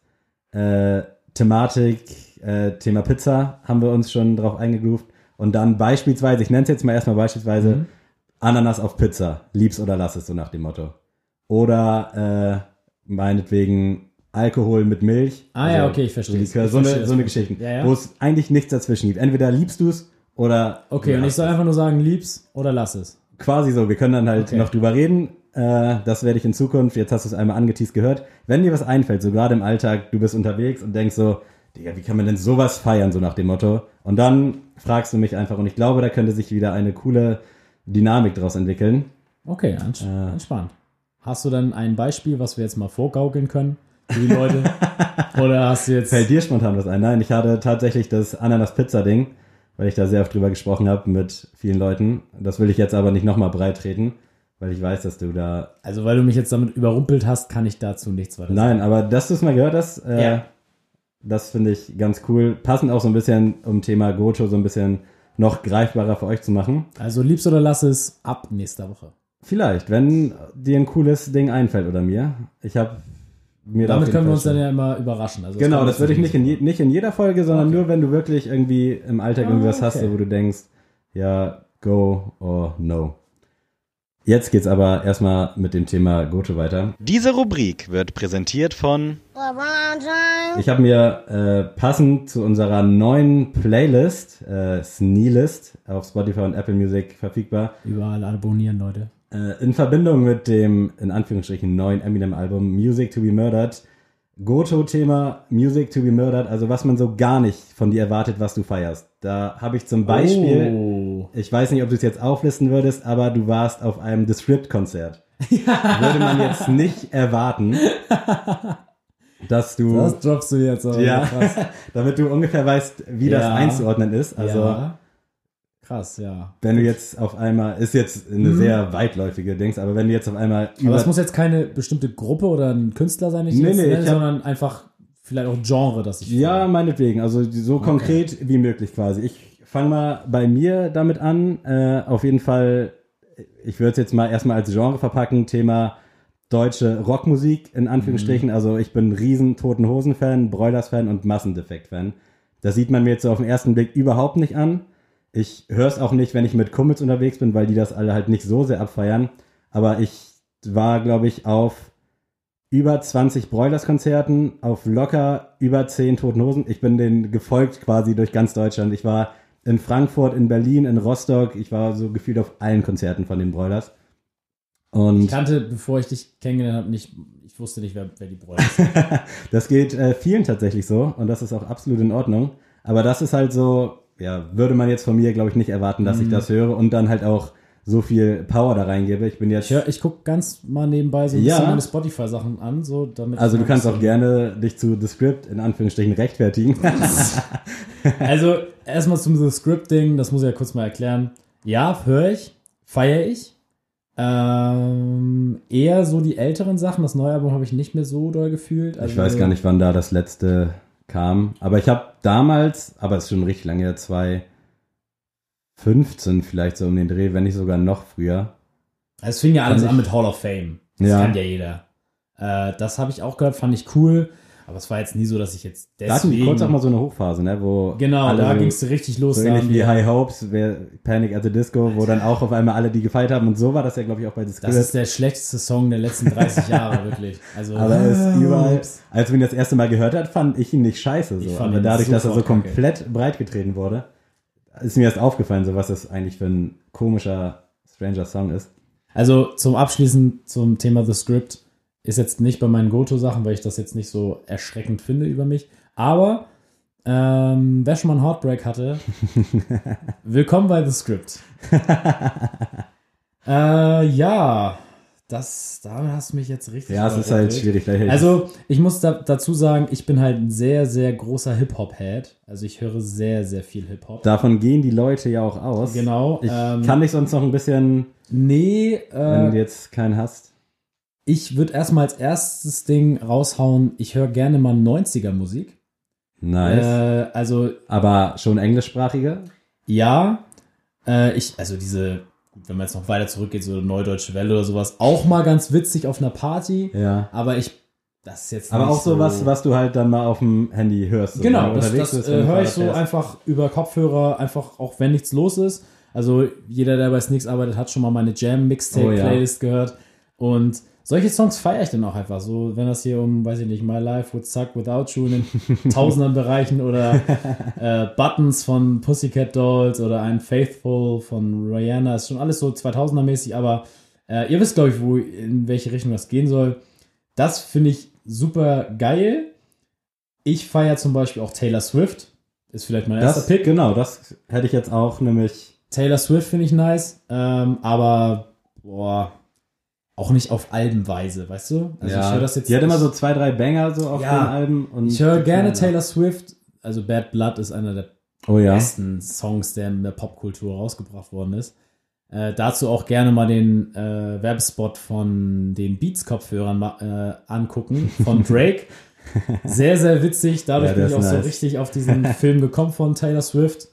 äh, Thematik, äh, Thema Pizza, haben wir uns schon drauf eingegroovt. Und dann beispielsweise, ich nenne es jetzt mal erstmal beispielsweise, Mhm. Ananas auf Pizza, lieb's oder lass es, so nach dem Motto. Oder meinetwegen Alkohol mit Milch. Ah ja, okay, ich verstehe. Likör, so, verstehe eine, so eine Prinzip. Geschichten, Ja, ja. wo es eigentlich nichts dazwischen gibt. Entweder liebst du es oder Okay, und ich soll es. einfach nur sagen, lieb's oder lass es. quasi so. Wir können dann halt Okay. noch drüber reden. Äh, das werde ich in Zukunft, jetzt hast du es einmal angeteased gehört. Wenn dir was einfällt, so gerade im Alltag, du bist unterwegs und denkst so, Digga, wie kann man denn sowas feiern, so nach dem Motto? Und dann fragst du mich einfach und ich glaube, da könnte sich wieder eine coole Dynamik draus entwickeln. Okay, Äh. entspannt. Hast du dann ein Beispiel, was wir jetzt mal vorgaukeln können die Leute? oder hast du jetzt. Fällt dir spontan was ein? Nein, ich hatte tatsächlich das Ananas-Pizza-Ding, weil ich da sehr oft drüber gesprochen habe mit vielen Leuten. Das will ich jetzt aber nicht nochmal breit treten, weil ich weiß, dass du da. Also, weil du mich jetzt damit überrumpelt hast, kann ich dazu nichts weiter sagen. Nein, aber dass du es mal gehört hast, äh, Ja. das finde ich ganz cool. Passend auch so ein bisschen, um Thema Goto so ein bisschen noch greifbarer für euch zu machen. Also, liebst oder lass es ab nächster Woche. Vielleicht, wenn dir ein cooles Ding einfällt oder mir. Ich habe mir Damit können wir uns dann ja immer überraschen. Also, Genau, das würde ich nicht in, je, nicht in jeder Folge, sondern Okay. nur, wenn du wirklich irgendwie im Alltag Ah, irgendwas hast, okay. so, wo du denkst, ja, go or no. Jetzt geht's aber erstmal mit dem Thema Goto weiter. Diese Rubrik wird präsentiert von. Ich habe mir äh, passend zu unserer neuen Playlist, äh, Sneelist, auf Spotify und Apple Music verfügbar, Überall abonnieren, Leute. Äh, in Verbindung mit dem, in Anführungsstrichen, neuen Eminem-Album Music to be Murdered, Goto-Thema Music to be Murdered, also was man so gar nicht von dir erwartet, was du feierst. Da habe ich zum Beispiel, Oh. ich weiß nicht, ob du es jetzt auflisten würdest, aber du warst auf einem The Script-Konzert. Würde man jetzt nicht erwarten, dass du, Das droppst du jetzt aber. ja, damit du ungefähr weißt, wie das Ja. einzuordnen ist. Also, ja. Krass, ja. wenn du jetzt auf einmal, ist jetzt eine sehr weitläufige Dings, aber wenn du jetzt auf einmal Mhm. Aber es muss jetzt keine bestimmte Gruppe oder ein Künstler sein, den ich Nee, nee, nenne, ich sondern einfach vielleicht auch Genre, das ich. Ja, meinetwegen. Also so konkret wie möglich quasi. Ich fange mal bei mir damit an. Äh, auf jeden Fall, ich würde es jetzt mal erstmal als Genre verpacken. Thema deutsche Rockmusik in Anführungsstrichen. Also ich bin ein riesen Toten Hosen-Fan, Broilers-Fan und Massendefekt-Fan. Das sieht man mir jetzt so auf den ersten Blick überhaupt nicht an. Ich höre es auch nicht, wenn ich mit Kumpels unterwegs bin, weil die das alle halt nicht so sehr abfeiern. Aber ich war, glaube ich, auf über 20 Broilers-Konzerten, auf locker über 10 Toten Hosen. Ich bin denen gefolgt quasi durch ganz Deutschland. Ich war in Frankfurt, in Berlin, in Rostock. Ich war so gefühlt auf allen Konzerten von den Broilers. Ich Und kannte, bevor ich dich kennengelernt habe, nicht, ich wusste nicht, wer, wer die Bräuche sind. das geht äh, vielen tatsächlich so und das ist auch absolut in Ordnung. Aber das ist halt so, ja, würde man jetzt von mir, glaube ich, nicht erwarten, dass ich Mhm. das höre und dann halt auch so viel Power da reingebe. Ich bin jetzt. Ich, hör- ich gucke ganz mal nebenbei so ein Ja. bisschen meine Spotify-Sachen an, so damit. also ich du kannst auch gerne dich zu The Script in Anführungsstrichen rechtfertigen. Also, erstmal zum The Script-Ding, das muss ich ja kurz mal erklären. Ja, höre ich, feiere ich. Ähm, eher so die älteren Sachen. Das neue Album habe ich nicht mehr so doll gefühlt. Also, Ich weiß gar nicht, wann da das letzte kam. Aber ich habe damals, aber es ist schon richtig lange her, 2015 vielleicht so um den Dreh, wenn nicht sogar noch früher. Es fing ja alles an mit Hall of Fame. Das Ja. kann ja jeder. Äh, das habe ich auch gehört, fand ich cool. Aber es war jetzt nie so, dass ich jetzt Da hatten die deswegen... kurz auch mal so eine Hochphase, ne? Wo genau, da so, ging es richtig los. so ähnlich wie wir- High Hopes, Panic at the Disco, wo dann auch auf einmal alle die gefeiert haben. Und so war das ja, glaube ich, auch bei The Das ist der schlechteste Song der letzten 30 Jahre, wirklich. Also, Aber er ist überall, als man ihn das erste Mal gehört hat, fand ich ihn nicht scheiße. Ich So. fand Aber dadurch, dass er so kacke. komplett breit getreten wurde, ist mir erst aufgefallen, so was das eigentlich für ein komischer, stranger Song ist. Also zum Abschließen zum Thema The Script ist jetzt nicht bei meinen Goto-Sachen, weil ich das jetzt nicht so erschreckend finde über mich. Aber ähm, wer schon mal einen Heartbreak hatte, willkommen bei The Script. äh, ja, das, damit hast du mich jetzt richtig. Ja, es ist halt schwierig. Also, ich muss da, dazu sagen, ich bin halt ein sehr, sehr großer Hip-Hop-Head. Also, ich höre sehr, sehr viel Hip-Hop. Davon gehen die Leute ja auch aus. Genau. Ich ähm, kann dich sonst noch ein bisschen, Nee, wenn äh, du jetzt keinen hast. Ich würde erstmal als erstes Ding raushauen, ich höre gerne mal 90er Musik. Nice. Äh, also, Aber schon englischsprachige? ja, äh, ich, also diese, wenn man jetzt noch weiter zurückgeht, so Neudeutsche Welle oder sowas, auch mal ganz witzig auf einer Party. Ja. Aber ich, das ist jetzt Aber auch so was, was du halt dann mal auf dem Handy hörst. so, Genau, das, das bist, äh, höre ich so fährst. einfach über Kopfhörer, einfach auch wenn nichts los ist. Also jeder, der bei Sneaks arbeitet, hat schon mal meine Jam-Mixtape-Playlist Oh, ja. gehört. Und solche Songs feiere ich dann auch einfach. So, wenn das hier um, weiß ich nicht, My Life Would Suck Without You in den tausendern Bereichen oder äh, Buttons von Pussycat Dolls oder ein Faithful von Rihanna, ist schon alles so 2000er mäßig, aber äh, ihr wisst, glaube ich, wo, in welche Richtung das gehen soll. Das finde ich super geil. Ich feiere zum Beispiel auch Taylor Swift. Ist vielleicht mein erster Das, Pick. genau, das hätte ich jetzt auch nämlich. Taylor Swift finde ich nice, ähm, aber boah, auch nicht auf Albenweise, weißt du? Also ich höre das jetzt. die hat immer so zwei, drei Banger so auf Ja. den Alben. Und Ich höre gerne Taylor Swift. Also Bad Blood ist einer der Oh ja. besten Songs, der in der Popkultur rausgebracht worden ist. Äh, dazu auch gerne mal den äh, Werbespot von den Beats-Kopfhörern äh, angucken, von Drake. Sehr, sehr witzig. Dadurch Ja, bin ich auch ist so nice. richtig auf diesen Film gekommen von Taylor Swift.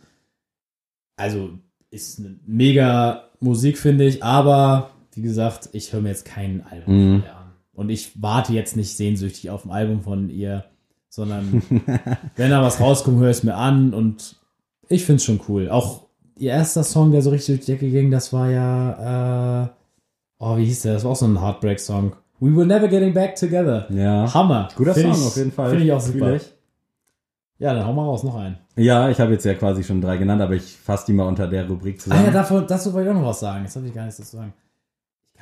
Also ist eine mega Musik, finde ich, aber wie gesagt, ich höre mir jetzt kein Album Mhm. von ihr an. Und ich warte jetzt nicht sehnsüchtig auf ein Album von ihr, sondern wenn da was rauskommt, höre ich es mir an und ich finde es schon cool. Auch ihr erster Song, der so richtig durch die Decke ging, das war ja, äh, oh, wie hieß der? Das war auch so ein Heartbreak-Song. We Will Never Getting Back Together. Ja. Hammer. Guter Find Song ich, auf jeden Fall. Finde ich auch super. ich. Ja, dann hau mal raus, noch einen. Ja, ich habe jetzt ja quasi schon drei genannt, aber ich fasse die mal unter der Rubrik Ah zusammen. ja, davon, dazu wollte ich auch noch was sagen. Jetzt habe ich gar nichts dazu sagen.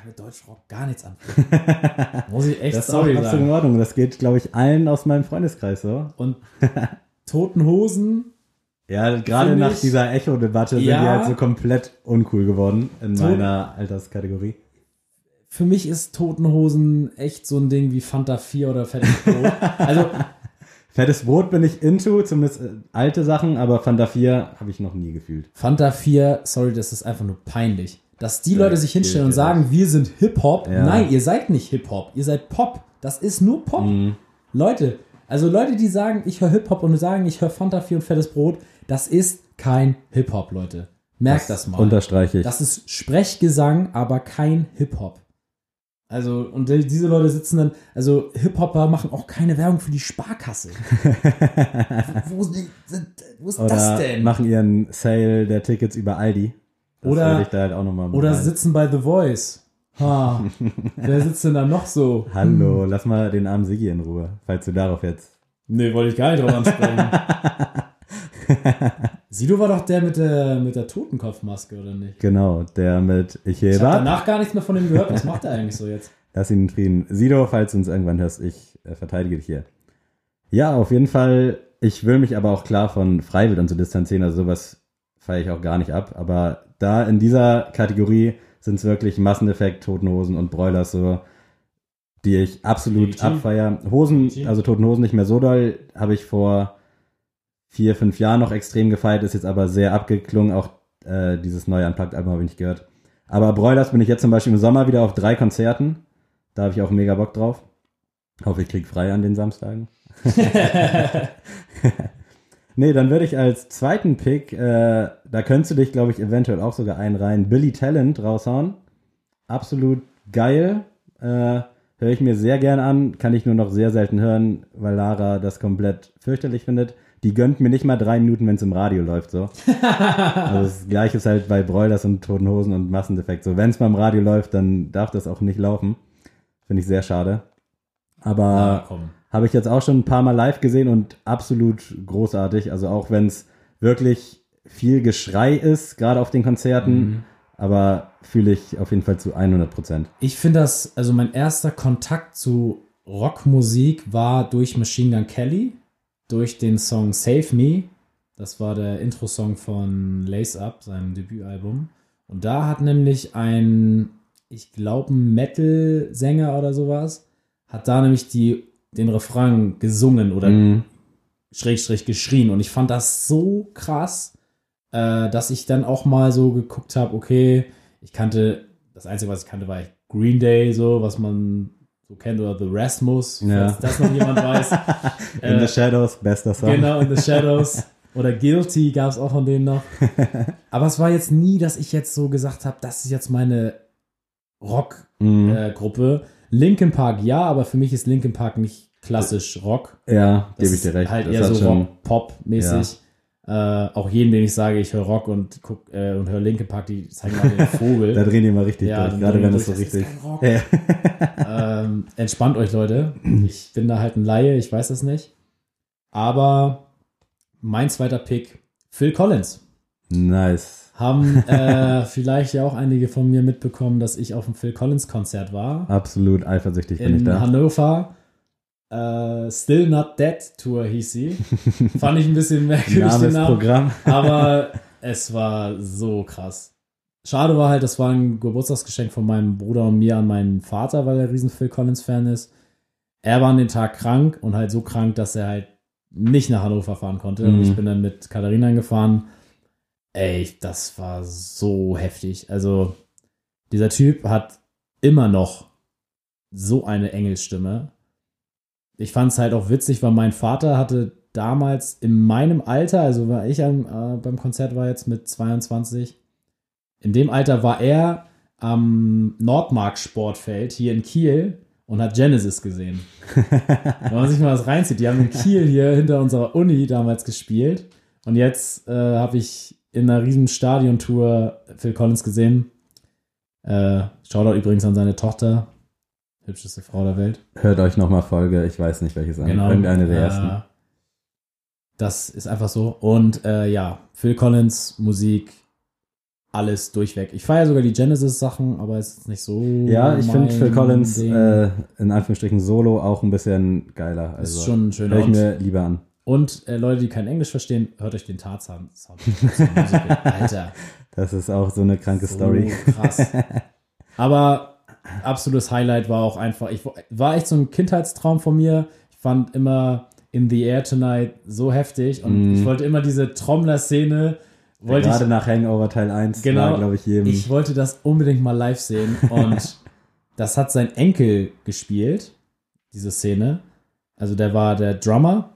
Mit Deutschrock gar nichts anfangen. Muss ich echt das ist sorry auch absolut in sagen. Ordnung. Das geht, glaube ich, allen aus meinem Freundeskreis so. Und Toten Hosen, Ja, gerade nach ich- dieser Echo-Debatte sind Ja. die halt so komplett uncool geworden in So- meiner Alterskategorie. für mich ist Toten Hosen echt so ein Ding wie Fanta 4 oder Fettes Brot. Also, Fettes Brot bin ich into, zumindest äh, alte Sachen, aber Fanta 4 habe ich noch nie gefühlt. Fanta 4, sorry, das ist einfach nur peinlich. Dass die Leute sich hinstellen und sagen, wir sind Hip-Hop. Ja. Nein, ihr seid nicht Hip-Hop, ihr seid Pop. Das ist nur Pop. Mhm. Leute, also Leute, die sagen, ich höre Hip-Hop und sagen, ich höre Fanta 4 und Fettes Brot, das ist kein Hip-Hop, Leute. Merkt das, mal. Unterstreiche ich. Das ist Sprechgesang, aber kein Hip-Hop. Also, und die- diese Leute sitzen dann, also Hip-Hopper machen auch keine Werbung für die Sparkasse. wo, sind- wo ist Oder das denn? machen ihren Sale der Tickets über Aldi. Oder- ich halt Oder sitzen bei The Voice. Ha, wer sitzt denn da noch so? Hallo, lass mal den armen Siggi in Ruhe, falls du darauf jetzt. Nee, wollte ich gar nicht drauf ansprechen. Sido war doch der mit der, mit der Totenkopfmaske, oder nicht? Genau, der mit Ich Ich hebe habe ab. danach gar nichts mehr von ihm gehört. Was macht er eigentlich so jetzt? Lass ihn in Frieden. Sido, falls du uns irgendwann hörst, ich äh, verteidige dich hier. Ja, auf jeden Fall. Ich will mich aber auch klar von Freiwild und so distanzieren. Also sowas feiere ich auch gar nicht ab. Aber da in dieser Kategorie sind es wirklich Masseneffekt, Toten Hosen und Broilers so, die ich absolut Legitim. abfeier. Hosen, also Toten Hosen nicht mehr so doll, habe ich vor vier, fünf Jahren noch extrem gefeiert, ist jetzt aber sehr abgeklungen. Auch äh, dieses neue Unplugged-Album habe ich nicht gehört. Aber Broilers bin ich jetzt zum Beispiel im Sommer wieder auf drei Konzerten. Da habe ich auch mega Bock drauf. Hoffe, ich krieg frei an den Samstagen. nee, dann würde ich als zweiten Pick, äh, da könntest du dich, glaube ich, eventuell auch sogar einreihen, Billy Talent raushauen. Absolut geil. Äh, Höre ich mir sehr gern an, kann ich nur noch sehr selten hören, weil Lara das komplett fürchterlich findet. Die gönnt mir nicht mal drei Minuten, wenn es im Radio läuft, so. also das gleiche ist halt bei Broilers und Toten Hosen und Massendefekt. So, wenn es mal im Radio läuft, dann darf das auch nicht laufen. Finde ich sehr schade. Aber Ah, komm. Habe ich jetzt auch schon ein paar Mal live gesehen und absolut großartig. Also auch wenn es wirklich viel Geschrei ist, gerade auf den Konzerten, aber fühle ich auf jeden Fall zu 100 Prozent. Ich finde das, also mein erster Kontakt zu Rockmusik war durch Machine Gun Kelly, durch den Song Save Me. Das war der Intro-Song von Lace Up, seinem Debütalbum. Und da hat nämlich ein, ich glaube, ein Metal-Sänger oder sowas, hat da nämlich die, den Refrain gesungen oder Mhm. Schrägstrich geschrien. Und ich fand das so krass, äh, dass ich dann auch mal so geguckt habe, okay, ich kannte, das Einzige, was ich kannte, war Green Day, so, was man so kennt, oder The Rasmus, Ja. falls das noch jemand weiß. In Äh, the Shadows, bester Song. Genau, in the Shadows. Oder Guilty gab es auch von denen noch. Aber es war jetzt nie, dass ich jetzt so gesagt habe, das ist jetzt meine Mhm. Rock-Gruppe. Linkin Park ja, aber für mich ist Linkin Park nicht klassisch Rock. ja, Das gebe ich dir recht. Halt Das eher so Rock-Pop-mäßig. Äh, auch jeden, den ich sage, ich höre Rock und guck äh, und höre Linke Park, die zeigen mal den Da Vogel. drehen die mal richtig Ja, durch, gerade wenn das so das richtig. Ja. ähm, entspannt euch, Leute. Ich bin da halt ein Laie, ich weiß es nicht. Aber mein zweiter Pick, Phil Collins. Nice. Haben äh, vielleicht ja auch einige von mir mitbekommen, dass ich auf dem Phil Collins Konzert war. Absolut eifersüchtig bin ich in da. Hannover. Äh, Still Not Dead Tour hieß sie. Fand ich ein bisschen merkwürdig den Namen. Namensprogramm. Aber es war so krass. Schade war halt, das war ein Geburtstagsgeschenk von meinem Bruder und mir an meinen Vater, weil er riesen Phil Collins Fan ist. Er war an den Tag krank und halt so krank, dass er halt nicht nach Hannover fahren konnte. Und Mhm. ich bin dann mit Katharina gefahren. Ey, das war so heftig. Also, dieser Typ hat immer noch so eine Engelsstimme. Ich fand es halt auch witzig, weil mein Vater hatte damals in meinem Alter, also war ich am, äh, beim Konzert war jetzt mit 22, in dem Alter war er am Nordmark Sportfeld hier in Kiel und hat Genesis gesehen. Wenn man sich mal was reinzieht, die haben in Kiel hier hinter unserer Uni damals gespielt und jetzt äh, habe ich in einer riesen Stadiontour Phil Collins gesehen. Äh, Shoutout übrigens an seine Tochter, hübscheste Frau der Welt. Hört euch nochmal Folge, ich weiß nicht welches an. Genau. Irgendeine der Äh, ersten. Das ist einfach so. Und äh, ja, Phil Collins, Musik, alles durchweg. Ich feiere sogar die Genesis-Sachen, aber es ist nicht so. Ja, ich finde Phil Collins äh, in Anführungsstrichen Solo auch ein bisschen geiler. ist Also schon ein schöner höre ich mir lieber an. und äh, Leute, die kein Englisch verstehen, hört euch den Tarzan. Sound. Alter. Das ist auch so eine kranke so Story. Krass. Aber absolutes Highlight war auch einfach, ich war echt so ein Kindheitstraum von mir. Ich fand immer In the Air Tonight so heftig und Mm. ich wollte immer diese Trommler-Szene, wollte Gerade ich, nach Hangover Teil 1 Genau. war, glaube ich, jedem. ich wollte das unbedingt mal live sehen und das hat sein Enkel gespielt, diese Szene. Also der war der Drummer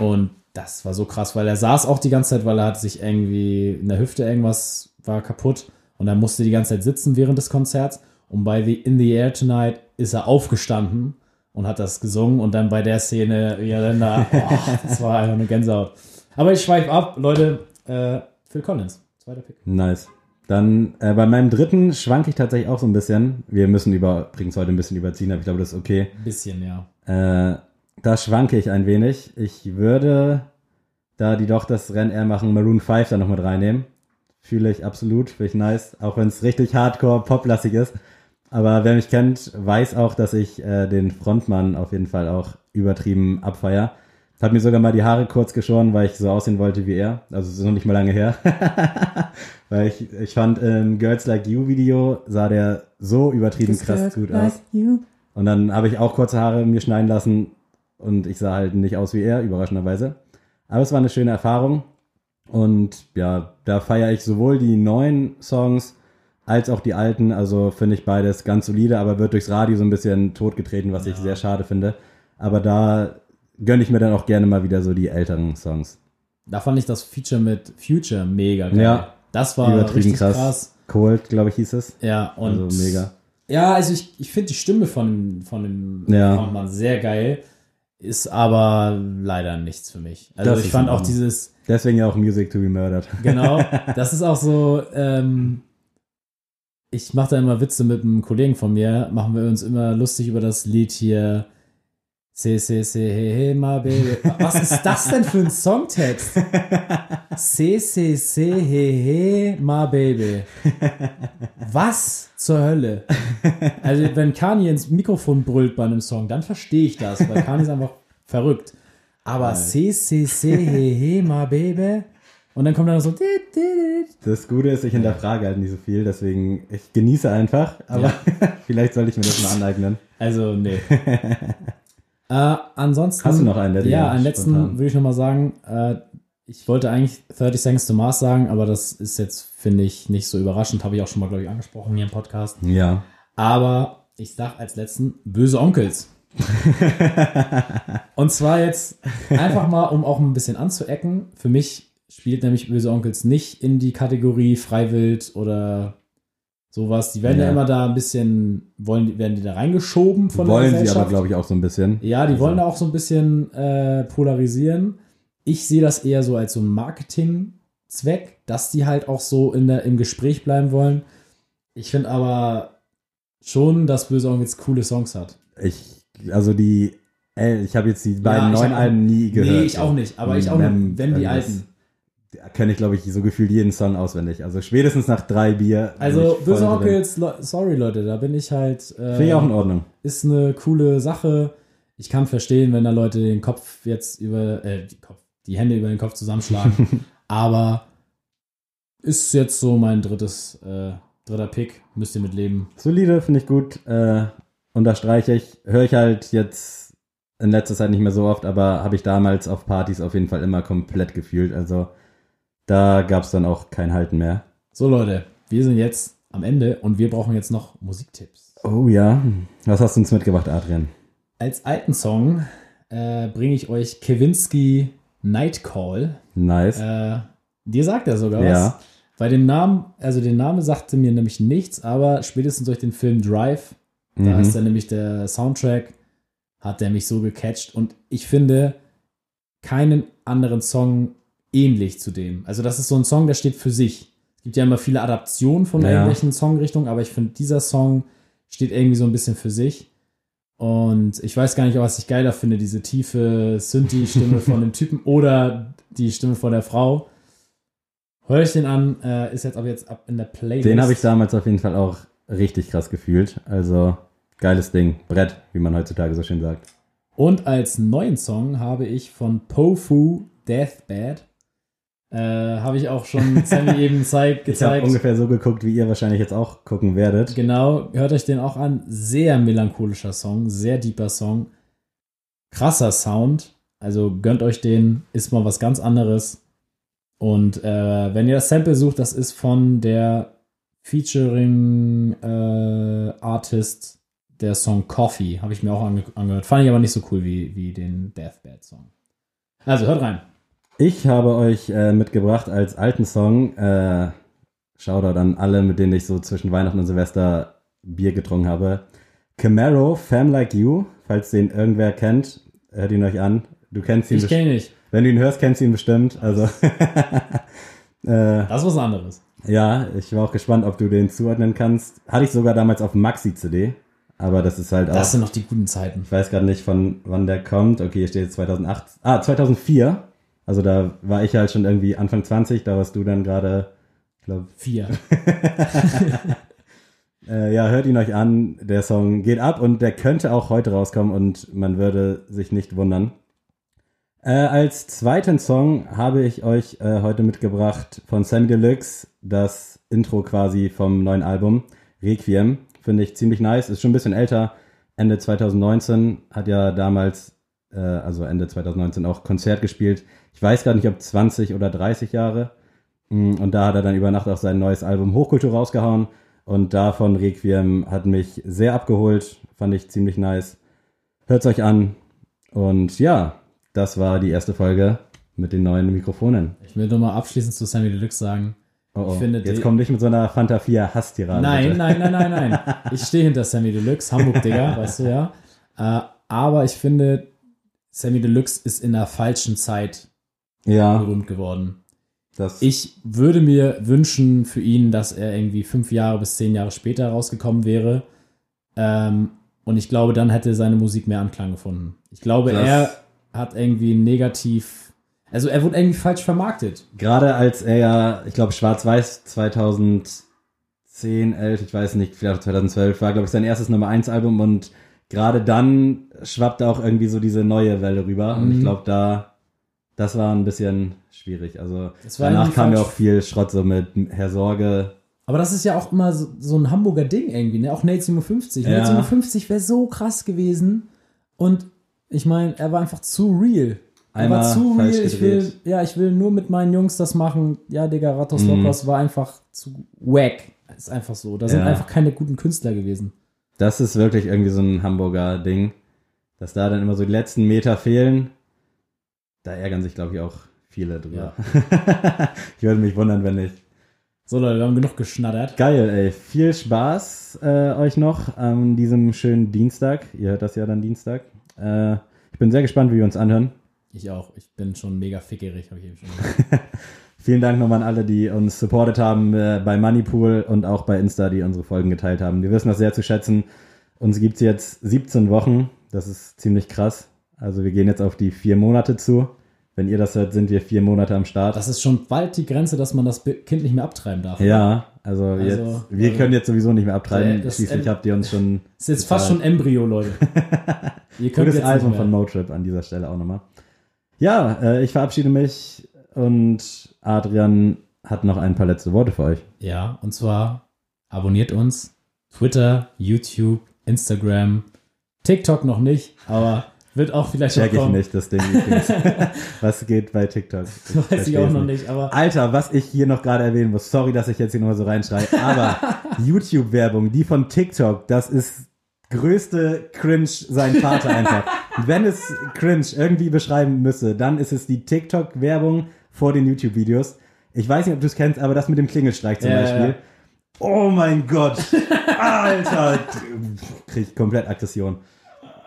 und das war so krass, weil er saß auch die ganze Zeit, weil er hat sich irgendwie in der Hüfte irgendwas war kaputt und er musste die ganze Zeit sitzen während des Konzerts und bei the In the Air Tonight ist er aufgestanden und hat das gesungen und dann bei der Szene, ja dann da, oh, das war einfach eine Gänsehaut. Aber ich schweife ab, Leute, äh, Phil Collins, zweiter Pick. Nice. Dann äh, bei meinem dritten schwanke ich tatsächlich auch so ein bisschen. Wir müssen übrigens heute ein bisschen überziehen, aber ich glaube, das ist okay. Ein bisschen, ja. Äh, da schwanke ich ein wenig. Ich würde, da die doch das Rennen eher machen, Maroon 5 da noch mit reinnehmen. Fühle ich absolut, finde ich nice. Auch wenn es richtig hardcore poplastig ist. Aber wer mich kennt, weiß auch, dass ich äh, den Frontmann auf jeden Fall auch übertrieben abfeier. Hab mir sogar mal die Haare kurz geschoren, weil ich so aussehen wollte wie er. Also es ist noch nicht mal lange her. weil ich, ich fand im Girls Like You Video sah der so übertrieben krass gut aus. Und dann habe ich auch kurze Haare mir schneiden lassen und ich sah halt nicht aus wie er, überraschenderweise. Aber es war eine schöne Erfahrung. Und ja, da feiere ich sowohl die neuen Songs als auch die alten. Also finde ich beides ganz solide, aber wird durchs Radio so ein bisschen totgetreten, was ich sehr schade finde. Aber da gönne ich mir dann auch gerne mal wieder so die älteren Songs. Da fand ich das Feature mit Future mega geil. Ja. Das war Übertrieben richtig krass. krass. Cold, glaube ich, hieß es. Ja, und Also mega. Ja, also ich, ich finde die Stimme von, von dem Ja. Frontmann sehr geil, ist aber leider nichts für mich. Also Das ich fand auch dieses, Deswegen ja auch Music to be Murdered. genau, das ist auch so, ähm, ich mache da immer Witze mit einem Kollegen von mir, machen wir uns immer lustig über das Lied hier. C, C, C, he, he, my baby. Was ist das denn für ein Songtext? C, C, C, he, he, my baby. Was zur Hölle? Also, wenn Kanye ins Mikrofon brüllt bei einem Song, dann verstehe ich das, weil Kanye ist einfach verrückt. Aber C, C, C, he, he, my baby. Und dann kommt dann noch so. Das Gute ist, ich hinterfrage halt nicht so viel, deswegen ich genieße einfach, aber vielleicht sollte ich mir das mal aneignen. Also, nee. äh, ansonsten. Hast du noch einen, der Ja, einen letzten spontan- würde ich nochmal sagen. Äh, ich wollte eigentlich 30 Seconds to Mars sagen, aber das ist jetzt, finde ich, nicht so überraschend. Habe ich auch schon mal, glaube ich, angesprochen hier im Podcast. Ja. Aber ich sag als letzten böse Onkels. Und zwar jetzt einfach mal, um auch ein bisschen anzuecken. Für mich spielt nämlich böse Onkels nicht in die Kategorie Freiwild oder sowas. Die werden ja, Ja. immer da ein bisschen, wollen, werden die da reingeschoben von Wollen der sie Gesellschaft. aber, glaube ich, auch so ein bisschen. Ja, die Also- wollen da auch so ein bisschen äh, polarisieren. ich sehe das eher so als so ein Marketing-Zweck, dass die halt auch so in der, im Gespräch bleiben wollen. Ich finde aber schon, dass Böse jetzt coole Songs hat. Ich, also die, ey, ich habe jetzt die beiden ich neuen Alben nie gehört. Nee, ich auch nicht, aber ich auch nicht, wenn die alten. Kenne ich, glaube ich, so gefühlt jeden Song auswendig. Also spätestens nach drei Bier. Also Böse. Onkels, Le- sorry Leute, da bin ich halt. Äh, Finde ich auch in Ordnung. ist eine coole Sache. Ich kann verstehen, wenn da Leute den Kopf jetzt über, äh, die, Kopf, die Hände über den Kopf zusammenschlagen. aber ist jetzt so mein drittes, äh, dritter Pick. Müsst ihr mit leben. Solide, finde ich gut. Äh, unterstreiche ich. Höre ich halt jetzt in letzter Zeit nicht mehr so oft, aber habe ich damals auf Partys auf jeden Fall immer komplett gefühlt. Also da gab es dann auch kein Halten mehr. So Leute, wir sind jetzt am Ende und wir brauchen jetzt noch Musiktipps. Oh ja. Was hast du uns mitgebracht, Adrian? Als alten Song äh, bringe ich euch Kewinski Night Call. Nice. Äh, dir sagt er sogar was. Ja. Bei dem Namen, also der Name sagte mir nämlich nichts, aber spätestens durch den Film Drive, da Mhm. ist dann nämlich der Soundtrack, hat der mich so gecatcht und ich finde keinen anderen Song ähnlich zu dem. Also das ist so ein Song, der steht für sich. Es gibt ja immer viele Adaptionen von Ja. irgendwelchen Songrichtungen, aber ich finde, dieser Song steht irgendwie so ein bisschen für sich. Und ich weiß gar nicht, was ich geiler finde, diese tiefe Synthi-Stimme von dem Typen oder die Stimme von der Frau. Hör ich den an, äh, ist jetzt aber jetzt ab in der Playlist. Den habe ich damals auf jeden Fall auch richtig krass gefühlt. Also geiles Ding. Brett, wie man heutzutage so schön sagt. Und als neuen Song habe ich von Pofu Deathbed. Äh, habe ich auch schon Sammy eben zeig, Ich habe gezeigt. ungefähr so geguckt, wie ihr wahrscheinlich jetzt auch gucken werdet. Genau, hört euch den auch an. Sehr melancholischer Song, sehr deeper Song. Krasser Sound. Also gönnt euch den, ist mal was ganz anderes. Und äh, wenn ihr das Sample sucht, das ist von der Featuring äh, Artist der Song Coffee. Habe ich mir auch ange angehört. Fand ich aber nicht so cool wie, wie den Deathbed Song. Also hört rein. Ich habe euch äh, mitgebracht als alten Song, äh, Shoutout an alle, mit denen ich so zwischen Weihnachten und Silvester Bier getrunken habe. Camaro, Fam Like You, falls den irgendwer kennt, hört ihn euch an. Du kennst ihn Ich kenne ihn nicht. Wenn du ihn hörst, kennst du ihn bestimmt. Also, äh, Das ist was anderes. ja, ich war auch gespannt, ob du den zuordnen kannst. Hatte ich sogar damals auf Maxi-CD, aber das ist halt auch. Das sind noch die guten Zeiten. Ich weiß gerade nicht, von wann der kommt. Okay, hier steht jetzt 2008. Ah, 2004. Also da war ich halt schon irgendwie Anfang 20, da warst du dann gerade, ich glaube, Vier. äh, ja, hört ihn euch an. Der Song geht ab und der könnte auch heute rauskommen und man würde sich nicht wundern. Äh, als zweiten Song habe ich euch äh, heute mitgebracht von Sammy Deluxe, das Intro quasi vom neuen Album Requiem. Finde ich ziemlich nice. Ist schon ein bisschen älter. Ende 2019 hat ja damals, äh, also Ende 2019 auch Konzert gespielt. Ich weiß gar nicht, ob 20 oder 30 Jahre. Mm, Und da hat er dann über Nacht auch sein neues Album Hochkultur rausgehauen. Und davon Requiem hat mich sehr abgeholt. Fand ich ziemlich nice. Hört's euch an. Und ja, das war die erste Folge mit den neuen Mikrofonen. Ich will nur mal abschließend zu Sammy Deluxe sagen. Oh, oh. Ich finde, Jetzt komm nicht mit so einer Fanta 4 Hasstirade. Nein, nein, nein, nein, nein. Ich stehe hinter Sammy Deluxe, Hamburg, Digga, weißt du ja. Äh, aber ich finde, Sammy Deluxe ist in der falschen Zeit Ja, berühmt geworden. das. Ich würde mir wünschen für ihn, dass er irgendwie fünf Jahre bis zehn Jahre später rausgekommen wäre. Ähm, und ich glaube, dann hätte seine Musik mehr Anklang gefunden. Ich glaube, er hat irgendwie negativ. Also er wurde irgendwie falsch vermarktet. Gerade als er ja, ich glaube, Schwarz-Weiß 2010, 11, ich weiß nicht, vielleicht auch 2012 war, glaube ich, sein erstes Nummer 1 Album und gerade dann schwappte auch irgendwie so diese neue Welle rüber und ich Mhm. glaube, da, das war ein bisschen schwierig. Also danach kam ja auch viel Schrott so mit Herr Sorge. Aber das ist ja auch immer so, so ein Hamburger Ding irgendwie, ne? Auch Nate 57. Ja. Nate 57 wäre so krass gewesen. Und ich meine, er war einfach zu real. Er Einmal war zu real. falsch Ich will, gedreht. ja, ich will nur mit meinen Jungs das machen. Ja, Digga, Ratos Mhm. Lokos war einfach zu wack. Ist einfach so. Da sind Ja. einfach keine guten Künstler gewesen. Das ist wirklich irgendwie so ein Hamburger Ding, dass da dann immer so die letzten Meter fehlen. Da ärgern sich, glaube ich, auch viele drüber. ich würde mich wundern, wenn nicht. So, Leute, wir haben genug geschnattert. Geil, ey. Viel Spaß äh, euch noch an diesem schönen Dienstag. Ihr hört das ja dann Dienstag. Äh, ich bin sehr gespannt, wie wir uns anhören. Ich auch. Ich bin schon mega fickerig, habe ich eben schon gesagt. Vielen Dank nochmal an alle, die uns supportet haben äh, bei Moneypool und auch bei Insta, die unsere Folgen geteilt haben. Wir wissen das sehr zu schätzen. Uns gibt's jetzt 17 Wochen. Das ist ziemlich krass. Also wir gehen jetzt auf die vier Monate zu. Wenn ihr das hört, sind wir vier Monate am Start. Das ist schon bald die Grenze, dass man das Kind nicht mehr abtreiben darf. ja, also, Also, jetzt, wir also- können jetzt sowieso nicht mehr abtreiben. Ja, Schließlich habt ihr uns schon Ist jetzt fast schon Embryo, Leute. Ihr könnt Gutes jetzt Album von. Motrip an dieser Stelle auch nochmal. Ja, äh, ich verabschiede mich und Adrian hat noch ein paar letzte Worte für euch. Ja, und zwar abonniert uns. Twitter, YouTube, Instagram, TikTok noch nicht, aber wird auch vielleicht noch Check ich kommen. nicht, das Ding. übrigens. was geht bei TikTok? Weiß ich auch noch nicht, aber Alter, was ich hier noch gerade erwähnen muss, sorry, dass ich jetzt hier nochmal so reinschreie, aber YouTube-Werbung, die von TikTok, das ist größte Cringe sein Vater einfach. Wenn es Cringe irgendwie beschreiben müsse, dann ist es die TikTok-Werbung vor den YouTube-Videos. Ich weiß nicht, ob du es kennst, aber das mit dem Klingelstreich zum Ja, Beispiel. ja. Oh mein Gott. Alter. Krieg ich komplett Aggression.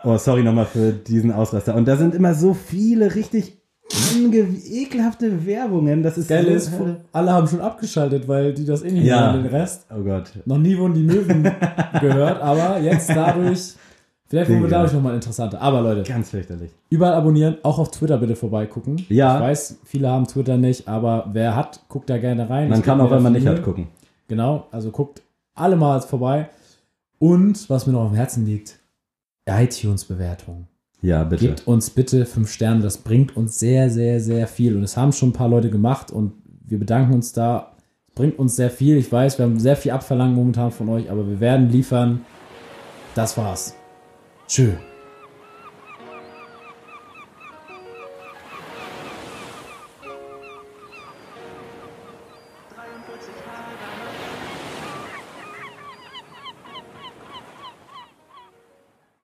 Oh, sorry nochmal für diesen Ausraster. Und da sind immer so viele richtig ekelhafte Werbungen. Das ist geil so, ist, alle haben schon abgeschaltet, weil die das eh nicht Ja. hören, den Rest. Oh Gott. Noch nie wurden die Möwen gehört, aber jetzt dadurch, vielleicht wurden wir dadurch nochmal interessanter. Aber Leute, Ganz fürchterlich. überall abonnieren, auch auf Twitter bitte vorbeigucken. Ja. Ich weiß, viele haben Twitter nicht, aber wer hat, guckt da gerne rein. Man Es kann auch, wenn man nicht hat, gucken. Genau, also guckt alle mal vorbei. Und was mir noch am Herzen liegt, iTunes-Bewertung. Ja, bitte. Gebt uns bitte fünf Sterne, das bringt uns sehr, sehr, sehr viel. Und es haben schon ein paar Leute gemacht und wir bedanken uns da. Es bringt uns sehr viel. Ich weiß, wir haben sehr viel abverlangt momentan von euch, aber wir werden liefern. Das war's. Tschö.